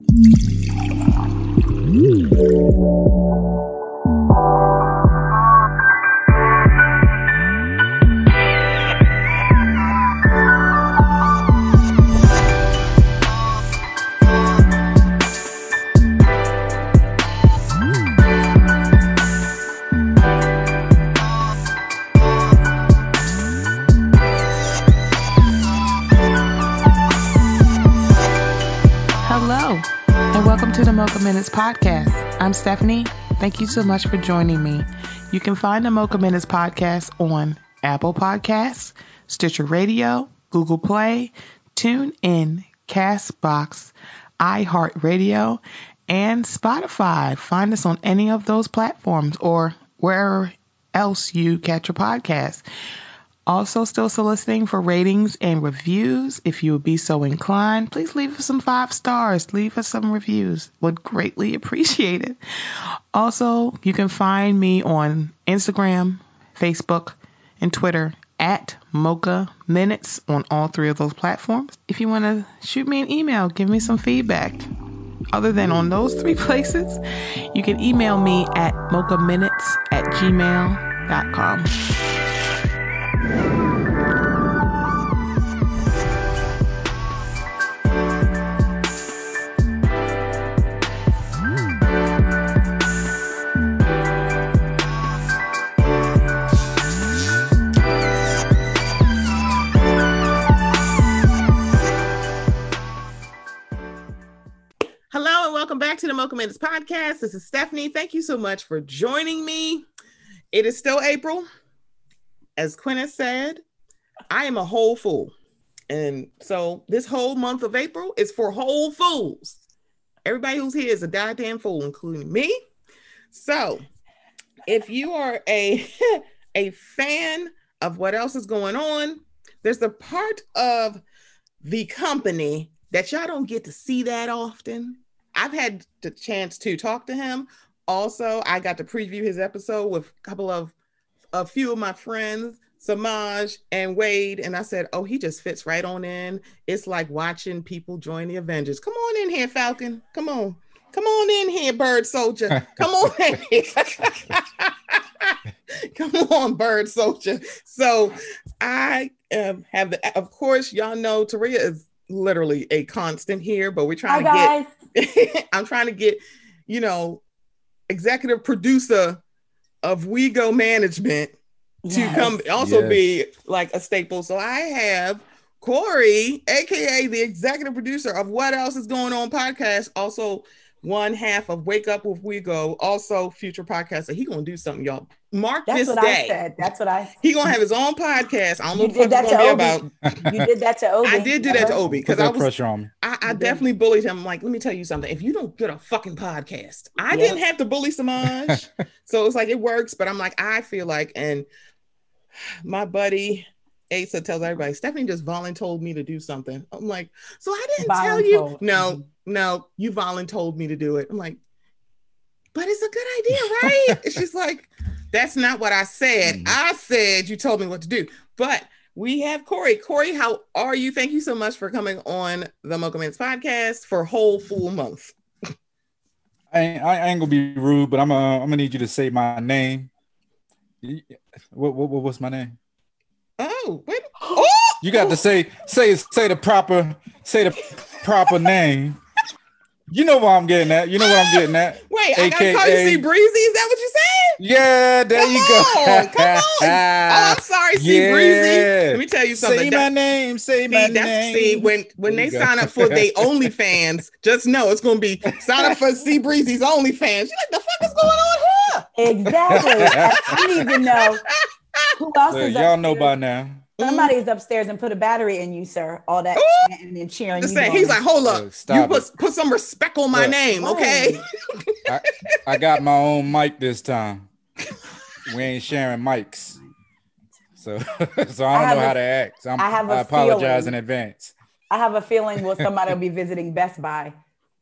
Hello, Minutes podcast. I'm Stephanie. Thank you so much for joining me. You can find the Mocha Minutes podcast on Apple Podcasts, Stitcher Radio, Google Play, TuneIn, Castbox, iHeartRadio, and Spotify. Find us on any of those platforms or wherever else you catch your podcast. Also, still soliciting for ratings and reviews. If you would be so inclined, please leave us some five stars. Leave us some reviews. Would greatly appreciate it. Also, you can find me on Instagram, Facebook, and Twitter at Mocha Minutes on all three of those platforms. If you want to shoot me an email, give me some feedback. Other than on those three places, you can email me at mochaminutes at gmail.com. welcome back to the Mocha Minutes podcast. This is Stephanie. Thank you so much for joining me. It is still April. As Quinn has said, I am a whole fool. And so this whole month of April is for whole fools. Everybody who's here is a goddamn fool, including me. So if you are a a fan of what else is going on, there's the part of the company that y'all don't get to see that often. I've had the chance to talk to him. Also, I got to preview his episode with a couple of a few of my friends, Samaj and Wade, and I said, "Oh, he just fits right on in. It's like watching people join the Avengers. Come on in here, Falcon. Come on, come on in here, Bird Soldier. Come on in here. come on, Bird Soldier." So, I um, have the, of course, y'all know Taria is literally a constant here, but we're trying Hi, to get. I'm trying to get, you know, executive producer of We Go Management to come also Yes. be like a staple. So I have Corey, aka the executive producer of What Else Is Going On podcast, also one half of Wake Up with We Go, also future podcaster. He gonna do something, y'all. Mark That's this what day. I said. That's what I. He gonna have his own podcast. I don't know You what the did it's that gonna be to about. You did that to Obi. I did do that to remember? Obi because I was pressure on me. I, I You did. definitely bullied him. I'm like, let me tell you something. If you don't get a fucking podcast, I Yep. didn't have to bully Samaj. so it's like it works, but I'm like, I feel like, and my buddy Asa tells everybody, Stephanie just voluntold me to do something. I'm like, so I didn't tell you. No, Mhm. No, you voluntold me to do it. I'm like, but it's a good idea, right? She's like, that's not what I said. Mhm. I said you told me what to do. But we have Corey. Corey, how are you? Thank you so much for coming on the Mocha Minutes podcast for whole full month. I ain't, I ain't gonna be rude, but I'm uh, I'm gonna need you to say my name. What, what, what what's my name? Oh, wait. Oh, You got to say say say the proper say the proper name. You know what I'm getting at. You know what I'm getting at. wait, I gotta call you C Breezy. Is that what you said? Yeah, there Come you go. on, come on. Oh, I'm sorry, C Breezy. Let me tell you something. Say That- my name. Say See, my that's name. see when when There they you go. sign up for the OnlyFans, just know it's gonna be sign up for C Breezy's OnlyFans. You're like, the fuck is going on here? Exactly. I, I need to know who else Look, is y'all know upstairs. by now. Mm-hmm. Somebody is upstairs and put a battery in you, sir. All that Ooh. chanting and cheering. Just you saying, doing. he's like, hold up, Look, you stop put put some respect on my Look. name, okay? Right. I got my own mic this time. We ain't sharing mics. So, so I don't have know a- how to act. So I'm, I have a I apologize feeling- in advance. I have a feeling well, somebody will be visiting Best Buy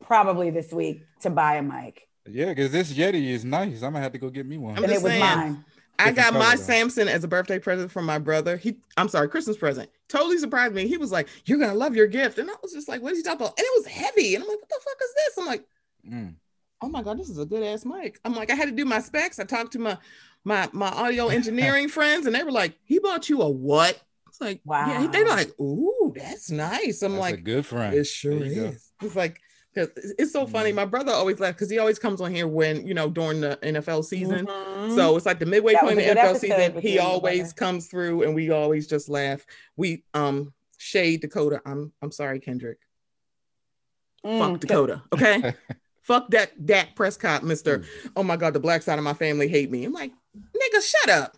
probably this week to buy a mic, Yeah, because this Yeti is nice. I'm gonna have to go get me one. I'm and just it was saying. mine. I got my color, though. Samson as a birthday present from my brother. He, I'm sorry, Christmas present. totally surprised me. He was like, "You're gonna love your gift," and I was just like, "What is he talking about?" And it was heavy, and I'm like, "What the fuck is this?" I'm like, Mm. "Oh my god, this is a good ass mic." I'm like, I had to do my specs. I talked to my my my audio engineering friends, and they were like, "He bought you a what?" It's like, wow. Yeah, they're like, "Ooh, that's nice." I'm That's a like, good friend. it sure There you go. is. It's like 'cause it's it's so funny. Mhm. My brother always left because he always comes on here when you know during the NFL season. Mhm. So it's like the midway That point was of the NFL season. He you and your always brother. comes through, and we always just laugh. We um shade Dakota. I'm I'm sorry, Kendrick. Mm, Fuck Dakota. Okay. Fuck that Dak Prescott, Mister. Mm. Oh my God, the black side of my family hate me. I'm like, nigga, shut up.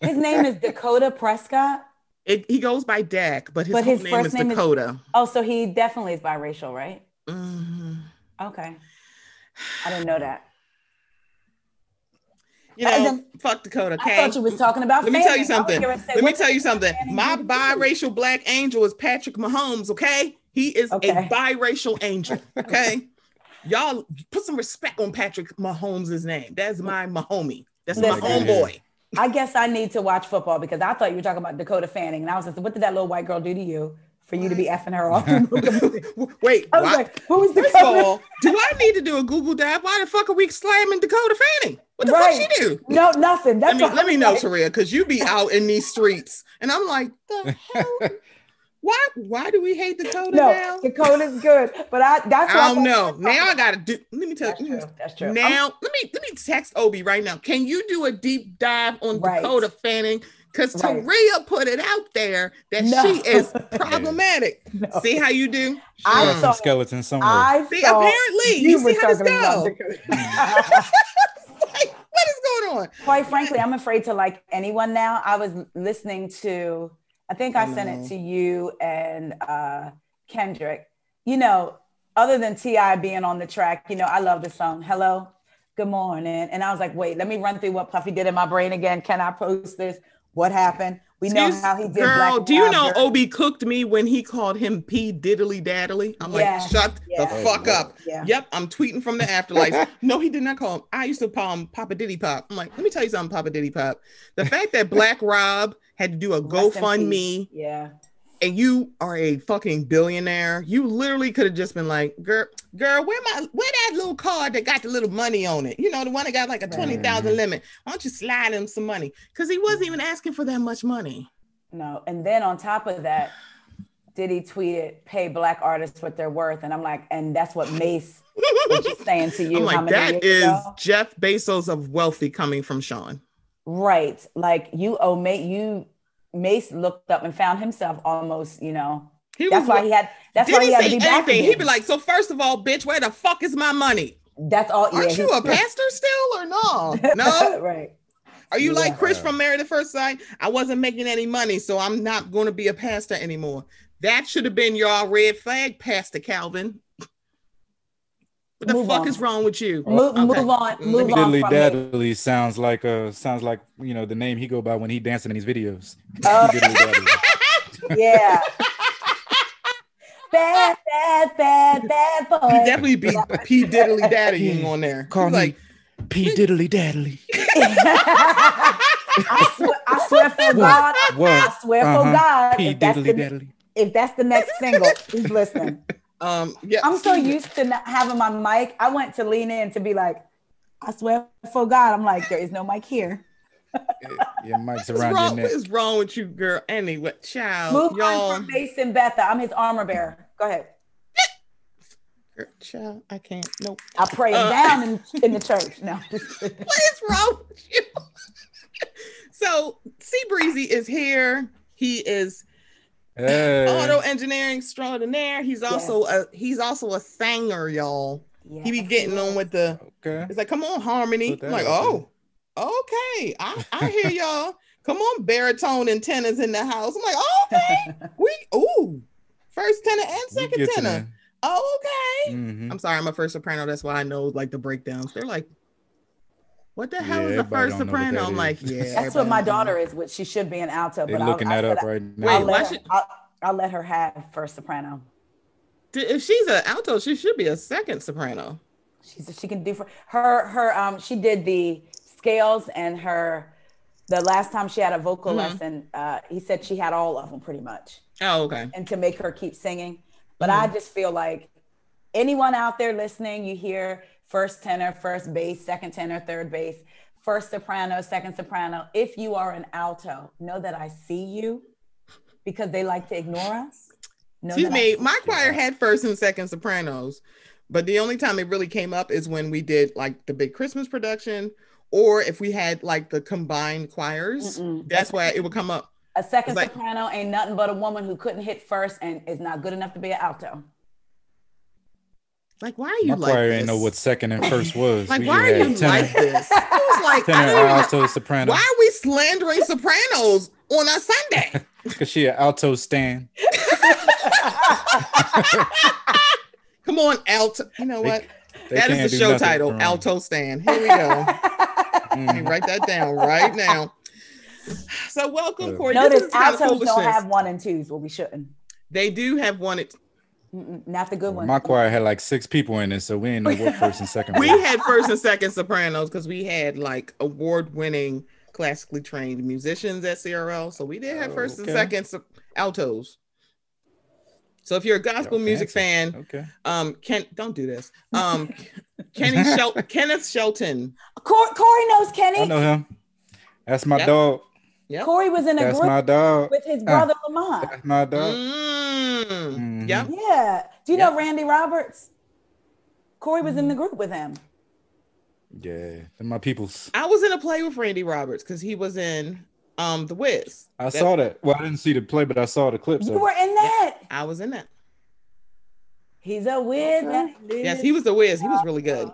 His name is Dakota Prescott. It, he goes by Dak, but his, But whole his name first is name is- Dakota. Oh, so he definitely is biracial, right? Mhm. Okay. I didn't know that. You know, then- fuck Dakota. I Okay. thought you was talking about. Let me tell you Fanning. I was something. say, Let me tell you something. My do do? biracial black angel is Patrick Mahomes. Okay, he is Okay. a biracial angel. Okay, y'all put some respect on Patrick Mahomes' name. That's my Mahomie. That's my homeboy. I guess I need to watch football because I thought you were talking about Dakota Fanning, and I was like, "What did that little white girl do to you for you to be effing her off?" Wait, I was why- like, "Who is First of all, do I need to do a Google dive? Why the fuck are we slamming Dakota Fanning? What the Right. fuck she do? no, nothing. That's Let me let me know. Taria, because you be out in these streets, and I'm like, the hell? Why? Why do we hate Dakota No, now? Dakota's good, but I that's I don't thought- know. Now I gotta do. Let me tell That's you. true. That's true. Now let me let me text Obi right now. Can you do a deep dive on Right. Dakota Fanning? Because Right. Taria put it out there that No. she is problematic. No. See how you do? She I got Mm. some saw- skeletons somewhere. I See, thought apparently you, were see how this talking about go. Like, what is going on? Quite frankly, I'm afraid to like anyone now. I was listening to, I think I, I sent it to you and uh, Kendrick. You know, other than Ti being on the track, you know, I love the song. Hello, good morning. And I was like, wait, let me run through what Puffy did in my brain again. Can I post this? What happened? We know how he did. Girl, Black do you know Girl. Obi cooked me when he called him P Diddly Daddly? I'm Yes, like, shut yes. the fuck up. Yeah. Yep, I'm tweeting from the afterlife. no, he did not call him. I used to call him Papa Diddy Pop. I'm like, let me tell you something, Papa Diddy Pop. The fact that Black Rob had to do a GoFundMe. Yeah. And you are a fucking billionaire, you literally could have just been like, girl, girl, where my where that little card that got the little money on it? You know, the one that got like a twenty thousand mm-hmm. limit. Why don't you slide him some money? Because he wasn't even asking for that much money. No. And then on top of that, Diddy tweeted, pay black artists what they're worth. And I'm like, and that's what Mase was just saying to you. I'm like, that is ago? Jeff Bezos of wealthy coming from Sean. right. Like you owe Mase, you Mase looked up and found himself almost, you know, He that's why he had, that's did why he he had to say be back anything? He'd be like, so first of all, bitch, where the fuck is my money? that's all. Aren't yeah, you he- a pastor still or no? No? right. Are you like Chris from Married at First Sight? I wasn't making any money, so I'm not going to be a pastor anymore. That should have been your red flag, Pastor Calvin. What the Move fuck on. is wrong with you? Move, Okay. move on. Move me- on Diddly from Mase. Sounds like uh sounds like you know the name he go by when he dancing in these videos. Oh. Diddly Daddly. Yeah. bad, bad, bad, bad boy. He definitely be P Diddly Daddying on there. Call He's me like, P Diddly Daddly. I swear, I swear for God, I swear for Uh-huh. God, P if that's, Diddly the, Daddly. if that's the next single, who's listening? Um, yeah. I'm so used to not having my mic. I went to lean in to be like, I swear for God, I'm like, there is no mic here. Your mic's What's around your neck. what is wrong with you, girl? Anyway, child, Move y'all, on from Mason Betha. I'm his armor bearer. Go ahead. Girl, child, I can't. Nope. I'll pray him Uh, down in, in the church. No. What is wrong with you? so, C Breezy is here. He is Hey. auto engineering extraordinaire. He's also a he's also a singer, y'all. He be getting on with the. Okay. It's like, come on, harmony. I'm like, oh, okay. I, I hear y'all. Come on, baritone and tenors in the house. I'm like, oh, okay. We ooh, first tenor and second tenor. Oh, okay. Mhm. I'm sorry, I'm a first soprano. That's why I know like the breakdowns. They're like, what the hell Yeah, is a everybody first don't know what soprano? that I'm like, yeah. That's what my daughter is, which she should be an alto. They're But I'll, looking I that said up I- right Wait, now. I'll, why let her, should- I'll, I'll let her have first soprano. If she's an alto, she should be a second soprano. She's she can do for her her um she did the scales and her The last time she had a vocal Mhm. lesson, uh, he said she had all of them pretty much, Oh, okay. and to make her keep singing. But Mm-hmm. I just feel like anyone out there listening, you hear first tenor, first bass, second tenor, third bass, first soprano, second soprano. If you are an alto, know that I see you because they like to ignore us. Know Excuse me, my choir had first and second sopranos, but the only time it really came up is when we did like the big Christmas production, or if we had like the combined choirs. Mm-mm. That's why it would come up. A second It's like- soprano ain't nothing but a woman who couldn't hit first and is not good enough to be an alto. Like, why are you My like choir this? ain't know what second and first was. Like, We why are you tenor, like this? I was like, I tenor, don't alto, soprano. why are we slandering sopranos on a Sunday? Because she an alto stand. Come on, alto. You know what? They That can't the show title, wrong. Alto Stand. Here we go. Let me Mm. write that down right now. So welcome, Yeah. Corey. Notice this is kind of altos don't have one and twos. Well, we shouldn't. They do have one. It, Mm-mm, not the good ones. My choir had like six people in it, so we ain't know what first and second. we had first and second sopranos because we had like award-winning classically trained musicians at CRL. So we did have first and second so- altos. So if you're a gospel Y'all music fan, Okay. um, Ken, don't do this. Um, Kenny Shel- Kenneth Shelton. Cor- Corey knows Kenny. I know him. That's my Yep. dog. Yep. Corey was in a That's group my dog. with his brother Lamont. That's my dog. Mm, Mhm. Yep. Yeah. Do you Yep. know Randy Roberts? Corey was in the group with him. Yeah, they're my peoples. I was in a play with Randy Roberts because he was in um The Wiz. I That- saw that. Well, I didn't see the play, but I saw the clips. You of were in that. I was in that. He's a whiz. Okay. Yes, he was the Wiz. He was really good.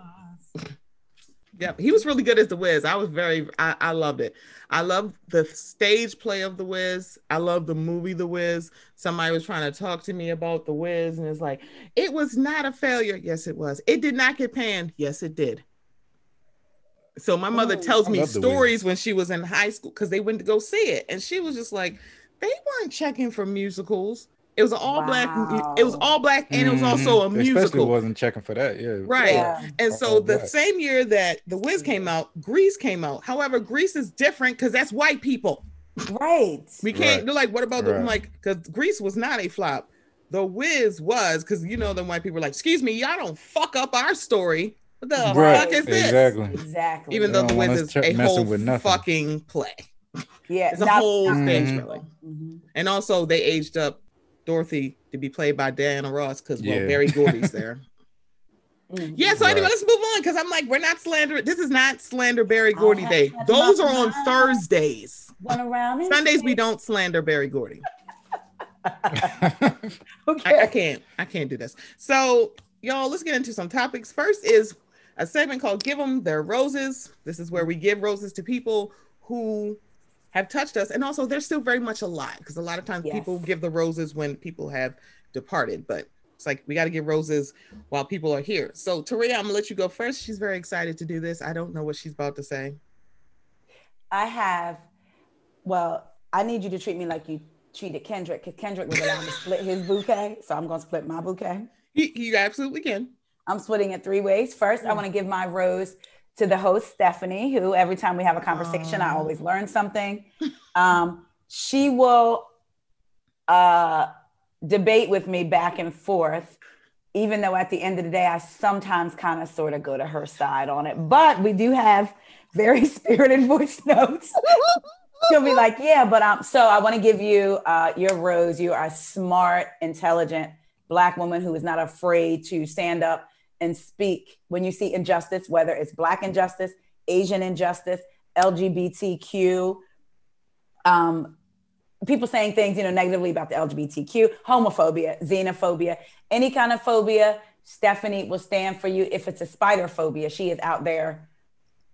Yep, he was really good as the Wiz. I was very, I, I loved it. I loved the stage play of the Wiz. I love the movie The Wiz. Somebody was trying to talk to me about the Wiz, and it's like, it was not a failure. Yes, it was. It did not get panned. Yes, it did. So my mother Ooh, tells me love stories when she was in high school because they went to go see it, and she was just like, they weren't checking for musicals. It was an all black. It was all black, and it was also a musical. Especially wasn't checking for that. Yeah. Right. Yeah. And All so the black. same year that The Wiz came out, Grease came out. However, Grease is different because that's white people. Right. We can't. Right. They're like, what about the I'm like? Because Grease was not a flop. The Wiz was because you know the white people were like, excuse me, y'all don't fuck up our story. What the Right. fuck is this? Exactly. Exactly. Even though The Wiz is ch- a whole with fucking play. yeah, It's a not- whole not- stage Mhm. play. Mhm. And also they aged up Dorothy to be played by Diana Ross because well, Yeah. Berry Gordy's there. Mhm. Yeah, so anyway, let's move on because I'm like, we're not slandering. This is not slander Berry I Gordy Day. Those are on mind. Thursdays. Went around and Sundays we don't slander Berry Gordy. I, I can't. I can't do this. So y'all, let's get into some topics. First is a segment called "Give Them Their Roses." This is where we give roses to people who have touched us, and also they're still very much alive because a lot of times Yes. people give the roses when people have departed, but. It's like we got to give roses while people are here. So, Taria, I'm gonna let you go first. She's very excited to do this. I don't know what she's about to say. I have, well, I need you to treat me like you treated Kendrick because Kendrick was allowed to split his bouquet. So I'm going to split my bouquet. You, you absolutely can. I'm splitting it three ways. First, I want to give my rose to the host, Stephanie, who every time we have a conversation, I always learn something. Um, she will uh, debate with me back and forth, even though at the end of the day, I sometimes kind of sort of go to her side on it. But we do have very spirited voice notes. She'll be like, yeah, but um, so I want to give you uh, your rose. You are a smart, intelligent black woman who is not afraid to stand up and speak when you see injustice, whether it's black injustice, Asian injustice, LGBTQ, um, people saying things, you know, negatively about the LGBTQ, homophobia, xenophobia, any kind of phobia. Stephanie will stand for you. If it's a spider phobia, she is out there.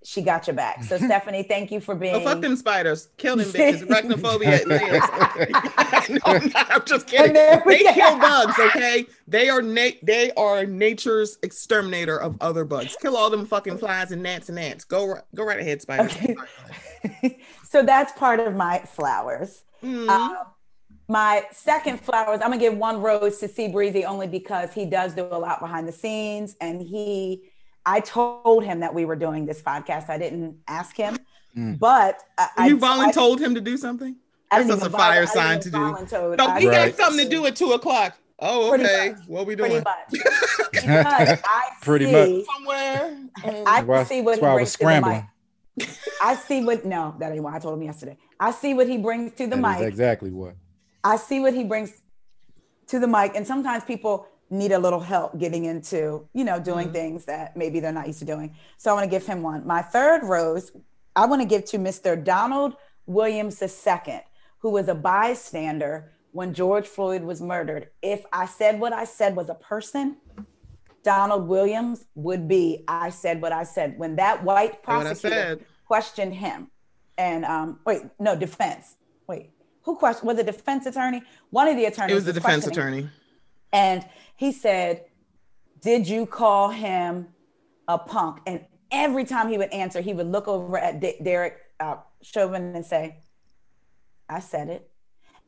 She got your back. So Stephanie, thank you for being. Oh, fuck them spiders. Kill them bitches. Arachnophobia no, I'm, not, I'm just kidding. And They kill bugs, okay? They are na- they are nature's exterminator of other bugs. Kill all them fucking flies and gnats and ants. Go ri- go right ahead, spiders. Okay. so that's part of my flowers. Mm. Um, my second flowers, I'm gonna give one rose to C Breezy only because he does do a lot behind the scenes, and he, I told him that we were doing this podcast. I didn't ask him, Mm. But I, you I, voluntold him to do something. I didn't That's even a fire vol- sign to do. voluntold. No, I he Right. got something to do at two o'clock. Oh, Pretty okay. much. What we doing? pretty doing? much because I Pretty see, Somewhere. I Why- see what that's he why I brings was to the mic. scrambling. I see what no, that ain't what I told him yesterday. I see what he brings to the That is mic. exactly what. I see what he brings to the mic. And sometimes people need a little help getting into, you know, doing Mhm. things that maybe they're not used to doing. So I want to give him one. My third rose, I want to give to Mr. Donald Williams II, who was a bystander when George Floyd was murdered. If I said what I said was a person, Donald Williams would be I said what I said. When that white prosecutor questioned him and um wait no defense wait who questioned was a defense attorney one of the attorneys It was the defense attorney. and he said did you call him a punk? And every time he would answer he would look over at D- derek uh, chauvin and say i said it.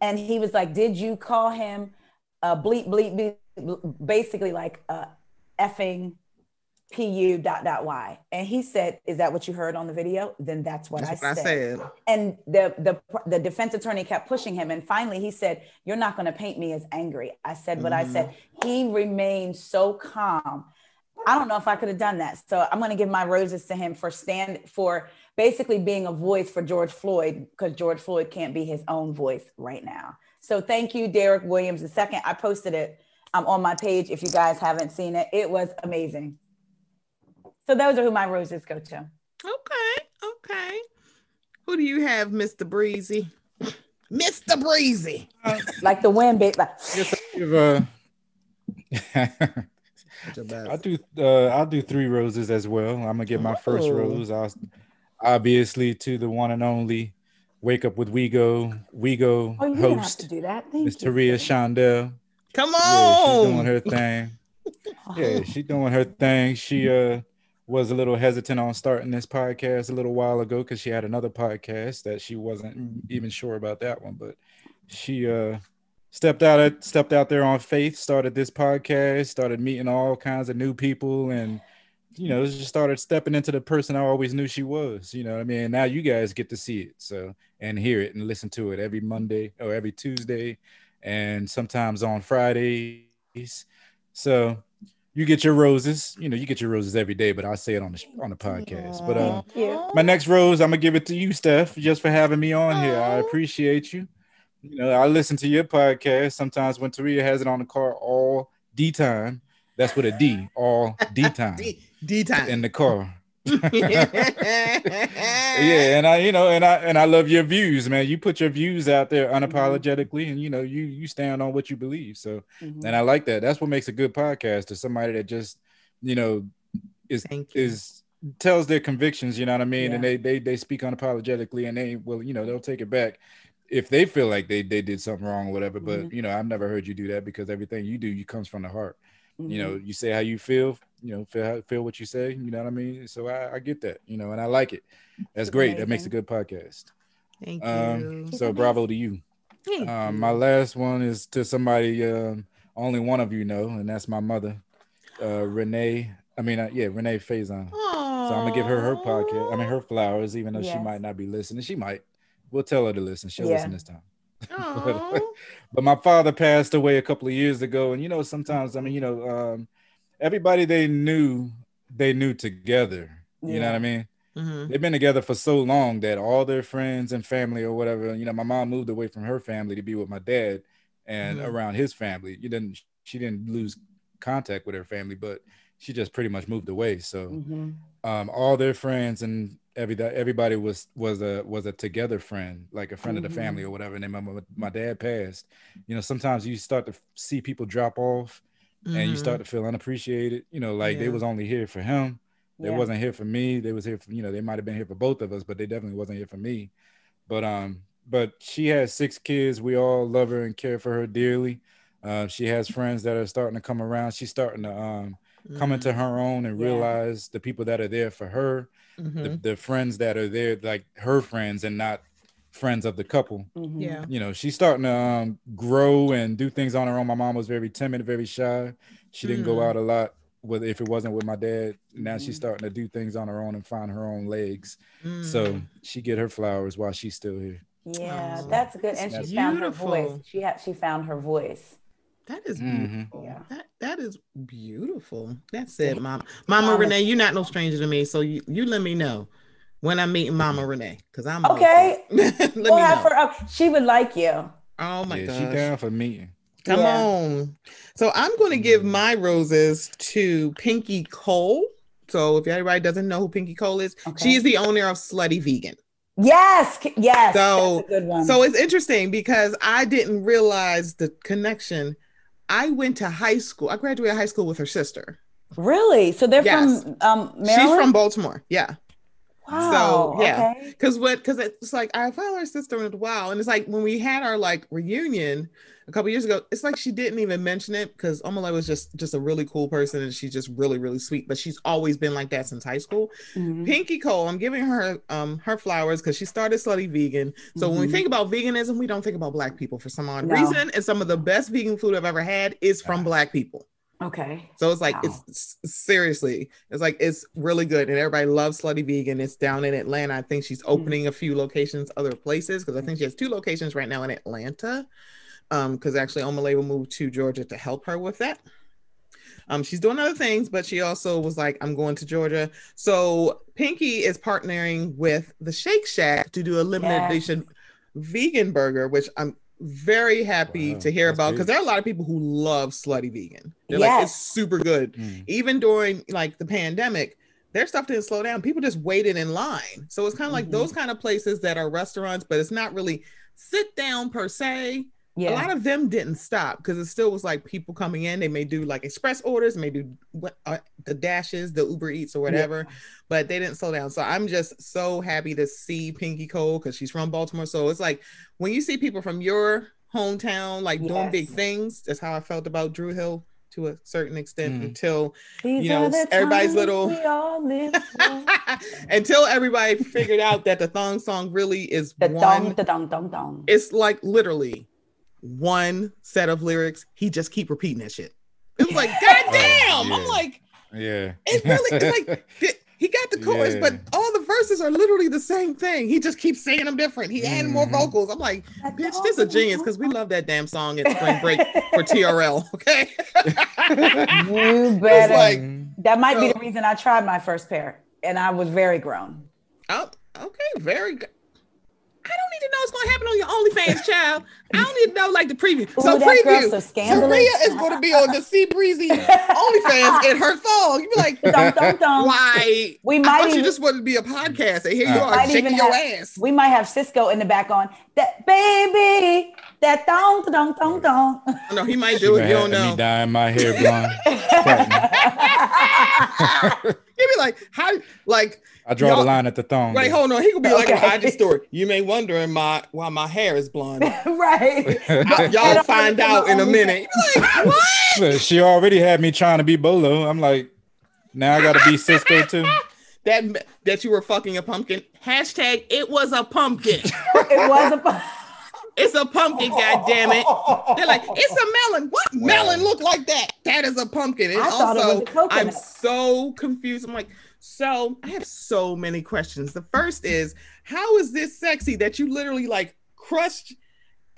And he was like did you call him a bleep bleep bleep basically like a effing pu dot dot y. And he said is that what you heard on the video? Then that's what, That's I, what I said. said. and the, the the defense attorney kept pushing him. And finally he said you're not going to paint me as angry. I said what i said. He remained so calm. I don't know if i could have done that. So i'm going to give my roses to him for stand for basically being a voice for george floyd because george floyd can't be his own voice right now. So thank you derek williams the second. I posted it um, on my page if you guys haven't seen it. It was amazing so those are who my roses go to Okay, okay. Who do you have, Mr. Breezy? Mr. Breezy. like the wind bit like, I give, uh, I'll do uh, I'll do three roses as well. I'm gonna get my first Oh. rose. I'll, obviously to the one and only Wake Up with Wego, Wego oh you didn't have to host, do that thank Miss you Taria Shondell. Come Yeah, she's doing her thing. Yeah, she doing her thing. She uh was a little hesitant on starting this podcast a little while ago because she had another podcast that she wasn't even sure about that one, but she uh stepped out at, stepped out there on faith, started this podcast, started meeting all kinds of new people and you know, just started stepping into the person I always knew she was. You know I mean? Now you guys get to see it. So and hear it and listen to it every Monday or every Tuesday and sometimes on Fridays. So you get your roses. You know, you get your roses every day, but I say it on the on the podcast. But um, Thank my next rose, I'm gonna give it to you, Steph, just for having me on here. I appreciate you. You know, I listen to your podcast sometimes when Taria has it on the car all D time. That's with a D, all D time D, D time. in the car. Yeah, yeah and i you know and i and i love your views man you put your views out there unapologetically and you know you you stand on what you believe so Mhm. and i like that that's what makes a good podcast to somebody that just you know is you. is tells their convictions you know what i mean and they they they speak unapologetically and they will you know they'll take it back if they feel like they they did something wrong or whatever but Mhm. you know i've never heard you do that because everything you do you comes from the heart you know Mhm. you say how you feel you know feel feel what you say you know what i mean? So i, I get that you know and i like it. That's great. That makes a good podcast. Thank you. um so bravo to you. Thank um my last one is to somebody um only one of you know and that's my mother uh renee i mean uh, yeah renee faison. So i'm gonna give her her podcast i mean her flowers even though she might not be listening. She might. We'll tell her to listen. She'll Yeah. listen this time But my father passed away a couple of years ago and you know sometimes i mean you know um everybody they knew they knew together you know what i mean Mhm. they've been together for so long that all their friends and family or whatever you know my mom moved away from her family to be with my dad and Mhm. around his family you didn't she didn't lose contact with her family but she just pretty much moved away so Mhm. um, all their friends and every everybody was was a was a together friend, like a friend of the Mhm. family or whatever. And then my, my dad passed. You know, sometimes you start to see people drop off, and you start to feel unappreciated. You know, like they was only here for him. They Yeah. wasn't here for me. They was here for you know. They might have been here for both of us, but they definitely wasn't here for me. But um, but she has six kids. We all love her and care for her dearly. Uh, she has friends that are starting to come around. She's starting to um come into her own and Yeah. realize the people that are there for her, Mhm. the, the friends that are there, like her friends and not friends of the couple. Mhm. Yeah. You know, she's starting to um, grow and do things on her own. My mom was very timid, very shy. She didn't go Mm. out a lot. with if it wasn't with my dad. Now she's starting to do things on her own and find her own legs. So Mm. she get her flowers while she's still here. Yeah, Oh, that's good. And that's she found her voice. She had she found her voice. That is beautiful. Yeah. That that is beautiful. That's it, mom. Mama Mama- Renee, you're not no stranger to me, so you, you let me know when I'm meeting Mama Renee because I'm Okay. let We'll me have know. her up. She would like you. Oh my yeah, gosh. she down for meeting. Come Yeah. on. So I'm going to give Mhm. my roses to Pinky Cole. So if everybody doesn't know who Pinky Cole is, Okay. she is the owner of Slutty Vegan. Yes, yes. So- that's a good one. So it's interesting because I didn't realize the connection. I went to high school. I graduated high school with her sister. really, so they're Yes. from um, Maryland. She's from Baltimore. Yeah. Wow. so, yeah. Okay. Cause what cause it's like I found her sister in a while. And it's like when we had our like reunion a couple years ago, it's like she didn't even mention it because Omala was just just a really cool person and she's just really, really sweet. But she's always been like that since high school. Mhm. Pinky Cole, I'm giving her um her flowers because she started slutty vegan. So when we Mhm. think about veganism, we don't think about black people for some odd No. reason. And some of the best vegan food I've ever had is from black people. Okay. So it's like Wow. it's seriously, it's like it's really good, and everybody loves Slutty Vegan. It's down in Atlanta. I think she's opening a few locations other places because I think she has two locations right now in Atlanta. Um, because actually Omale will move to Georgia to help her with that. Um, she's doing other things, but she also was like, I'm going to Georgia. So Pinky is partnering with the Shake Shack to do a limited Yes. edition vegan burger, which I'm very happy Wow, to hear about because there are a lot of people who love slutty vegan. They're like, it's super good. Mm. Even during like the pandemic, their stuff didn't slow down. People just waited in line. So it's kind of like Mhm. those kind of places that are restaurants, but it's not really sit down per se. Yeah. A lot of them didn't stop because it still was like people coming in. They may do like express orders, may do uh, the dashes, the Uber Eats or whatever, but they didn't slow down. So I'm just so happy to see Pinky Cole because she's from Baltimore. So it's like when you see people from your hometown like doing big things, that's how I felt about Dru Hill to a certain extent Mhm. until These you know, everybody's little- We all live for. until everybody figured out that the thong song really is the one dong, the dong, dong, dong. it's like literally one set of lyrics. He just keep repeating that shit. It was like, God oh, damn. yeah. I'm like, Yeah. It's really- it's like- he got the chorus, Yeah. but all the verses are literally the same thing. He just keeps saying them different. He added more mm-hmm. vocals. I'm like, That bitch, dong, this a genius because we love that damn song at spring break for TRL. Okay. You better. like, that might be the oh. reason I tried my first pair, and I was very grown. oh, okay, very good. I don't need to know what's gonna happen on your OnlyFans, child. I don't need to know like the preview. so Ooh, that girl's preview. so scandalous. Maria is going to be on the Sea Breezy OnlyFans in her thong. You be like, Dong, dong, dong. why? We I might thought you even- just wanted to be a podcast, and here you Uh, are Might shaking even your have- ass. We might have Sisqo in the back on that baby, that dong, dong, dong, dong. No, he might She do it. might You have don't know. Me know. dyeing my hair blonde. He'd be like, how? Like, I draw the line at the thong. wait, though. hold on. He could be like Okay. an IG story. You may wonder my why my hair is blonde. right. I- y'all find out in a minute. Like, what? She already had me trying to be Bolo. I'm like, now I got to be Sisqo too. That that you were fucking a pumpkin. Hashtag it was a pumpkin. It was a. It's a pumpkin, God damn it. They're like, it's a melon. What melon look like that? That is a pumpkin. And I thought it was also, a coconut. I'm so confused. I'm like, so I have so many questions. The first is, how is this sexy that you literally like crushed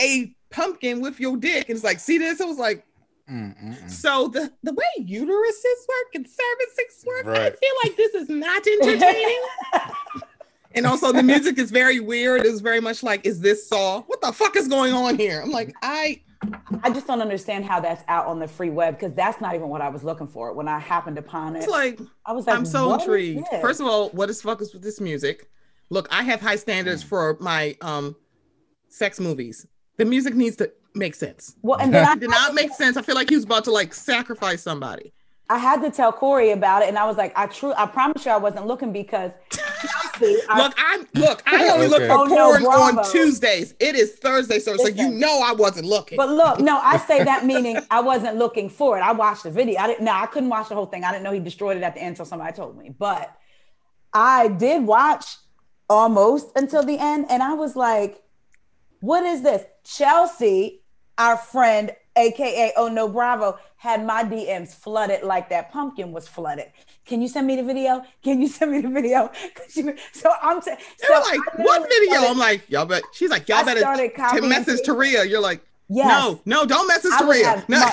a pumpkin with your dick? And it's like, see this? I was like, Mm, mm, mm. so the the way uteruses work and cervixes work, I feel like this is not entertaining. and also the music is very weird. It's very much like, is this Saw? What the fuck is going on here? I'm like, I I just don't understand how that's out on the free web because that's not even what I was looking for when I happened upon it. it's like, I was like, I'm so intrigued. First of all, what is fuck is with this music? Look, I have high standards for my um sex movies. The music needs to make sense. well, and then I did not make sense. I feel like he was about to like sacrifice somebody. I had to tell Corey about it, and I was like, I true, I promise you, I wasn't looking because Chelsea, our- Look, I'm look. I only look for Oh, no, porn on Tuesdays. It is Thursday, sir. So you know I wasn't looking. But look, no, I say that meaning I wasn't looking for it. I watched the video. I didn't. No, I couldn't watch the whole thing. I didn't know he destroyed it at the end until somebody told me. But I did watch almost until the end, and I was like, "What is this?" Chelsea, our friend, aka Oh No Bravo, had my DMs flooded like that pumpkin was flooded. Can you send me the video? Can you send me the video? so I'm t- so like, what video? Started, I'm like, y'all bet. She's like, y'all better t- message Taria. You're like, Yes. No, no, don't message Taria. No.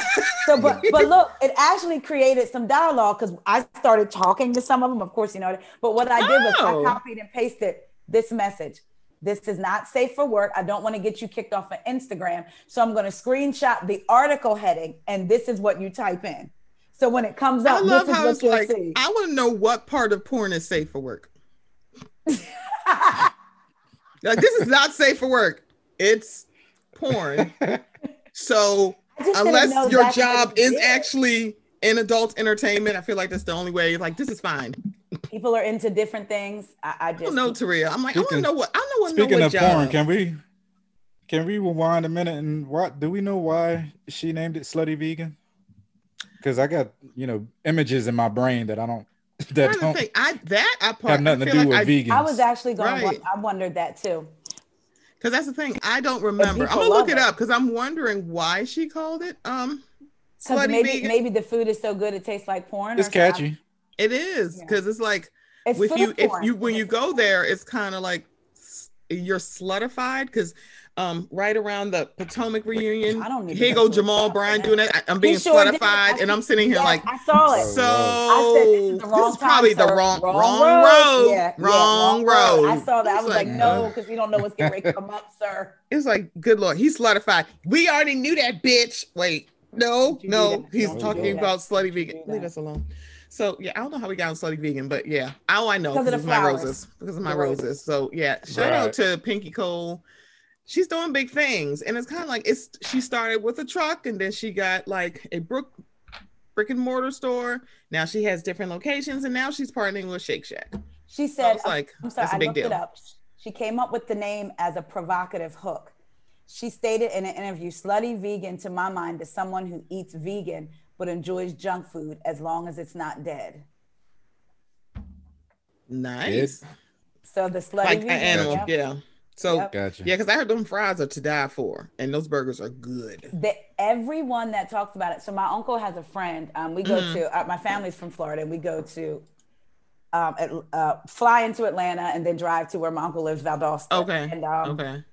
so, but but look, it actually created some dialogue because I started talking to some of them. Of course, you know. But what I did oh. was I oh. copied and pasted this message. This is not safe for work. I don't want to get you kicked off of Instagram. So I'm going to screenshot the article heading, and this is what you type in. So when it comes up, I love how it's like. See. I want to know what part of porn is safe for work. like this is not safe for work. It's porn. so unless your job is actually in adult entertainment, I feel like that's the only way. Like this is fine. People are into different things. I, I just I don't know, Taria. I'm like, speaking, I don't know what I don't know what. Speaking know what of job. porn, can we can we rewind a minute and what do we know why she named it slutty vegan? Because I got you know images in my brain that I don't that don't think. I that I part, have nothing to do like with I, vegans. I was actually going. Right. I wondered that too. Because that's the thing. I don't remember. I'm gonna look it, it up because I'm wondering why she called it um slutty maybe vegan. maybe the food is so good it tastes like porn. It's catchy. It is because yeah. it's like it's with you if you when you go there, it's kind of like you're slutified because um, right around the Potomac reunion. I don't need here go Jamal Bryant doing it. I, am being sure slutified, and I'm sitting here yes, like I saw it. So I said this is, the wrong this is probably time, the wrong wrong, wrong road. road. Yeah, wrong, yeah, wrong road. road. I saw that. I was like, like no, because we don't know what's getting ready to come up, sir. It's like, good lord, he's slutified. We already knew that bitch. Wait, no, no, he's talking about slutty vegan. Leave us alone. So yeah, I don't know how we got on slutty vegan, but yeah, oh I know because of my roses. Because of my roses. So yeah, shout right. out to Pinky Cole she's doing big things and it's kind of like it's she started with a truck and then she got like a brook brick and mortar store now she has different locations and now she's partnering with shake shack she said so like i'm sorry i looked deal. it up she came up with the name as a provocative hook she stated in an interview slutty vegan to my mind is someone who eats vegan but enjoys junk food as long as it's not dead nice so the slutty like vegan, animal yeah so yep. gotcha. yeah, because I heard them fries are to die for, and those burgers are good. The, everyone that talks about it. So my uncle has a friend. Um, we go mm-hmm. to uh, my family's from Florida. And we go to um, at, uh, fly into Atlanta and then drive to where my uncle lives, Valdosta. Okay. And um, okay.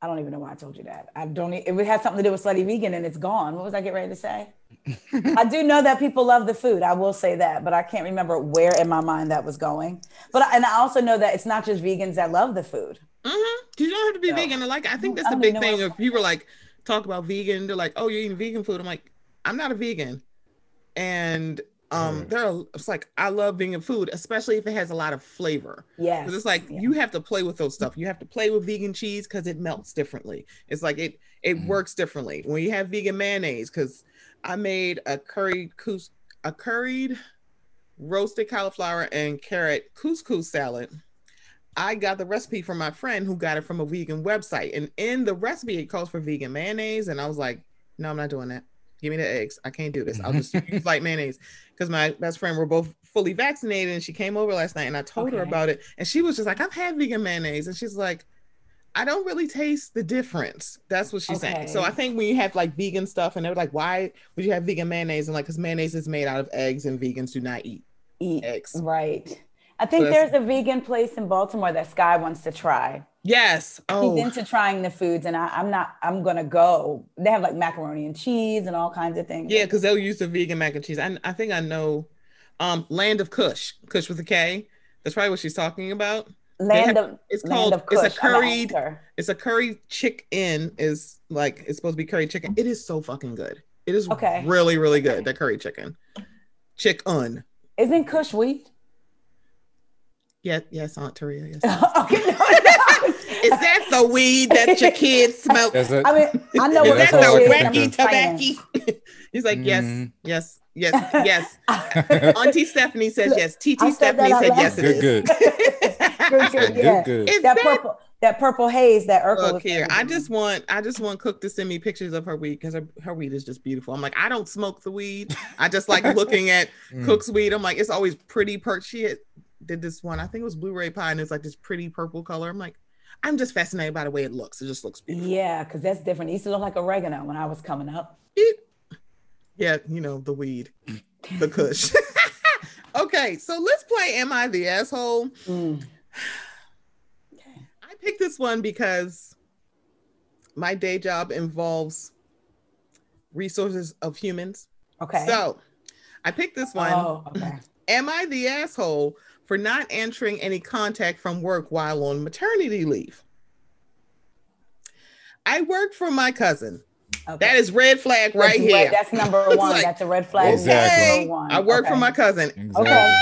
I don't even know why I told you that. I don't. It had something to do with slutty vegan, and it's gone. What was I get ready to say? I do know that people love the food. I will say that, but I can't remember where in my mind that was going. But and I also know that it's not just vegans that love the food. Mm-hmm. You don't have to be so, vegan. Like I think that's the big thing. If people like talk about vegan, they're like, "Oh, you're eating vegan food." I'm like, I'm not a vegan, and um mm. there are it's like i love being vegan food especially if it has a lot of flavor yeah it's like yeah. you have to play with those stuff you have to play with vegan cheese because it melts differently it's like it it mm. works differently when you have vegan mayonnaise because i made a curried cous a curried roasted cauliflower and carrot couscous salad I got the recipe from my friend who got it from a vegan website. And in the recipe, it calls for vegan mayonnaise. And I was like, no, I'm not doing that. Give me the eggs. I can't do this. I'll just use light mayonnaise because my best friend were both fully vaccinated and she came over last night and I told okay. her about it and she was just like, I've had vegan mayonnaise and she's like, I don't really taste the difference. That's what she's okay. saying. So I think when you have like vegan stuff and they're like, why would you have vegan mayonnaise? And like, because mayonnaise is made out of eggs and vegans do not eat eat eggs. Right. I think so there's a vegan place in Baltimore that Sky wants to try. Yes. Oh. He's into trying the foods, and I, am not. I'm gonna go. They have like macaroni and cheese and all kinds of things. Yeah, because they'll use the vegan mac and cheese. I, I think I know. Um, Land of Kush, Kush with a K. That's probably what she's talking about. Land have, of it's called of Kush. it's a curried it's a curry chicken is like it's supposed to be curry chicken. It is so fucking good. It is okay. really really good. That curry chicken, chicken. Isn't Kush wheat? Yes, yes, Aunt Taria. Yes. okay, no, no. Is that the weed that your kids smoke? I mean, I know yeah, what that the wacky tobacco. He's like, yes, mm. yes, yes, yes. Auntie Stephanie says yes. TT Stephanie said yes. Good, good. good, good, yeah. good, good. That, that purple, that purple haze that Urkel Look here, I just want, I just want Cook to send me pictures of her weed because her, her weed is just beautiful. I'm like, I don't smoke the weed. I just like looking at mm. Cook's weed. I'm like, it's always pretty perk. She had, did this one. I think it was Blu-ray pie, and it's like this pretty purple color. I'm like, I'm just fascinated by the way it looks. It just looks beautiful. Yeah, because that's different. It used to look like oregano when I was coming up. It- yeah, you know, the weed, the kush. okay, so let's play Am I the Asshole? Mm. I picked this one because my day job involves resources of humans. Okay. So I picked this one. Oh, okay. Am I the asshole for not answering any contact from work while on maternity leave? I work for my cousin. okay. That is red flag right That's here. That's number one. like, that's a red flag. Exactly. Number one. I work for my cousin. Okay.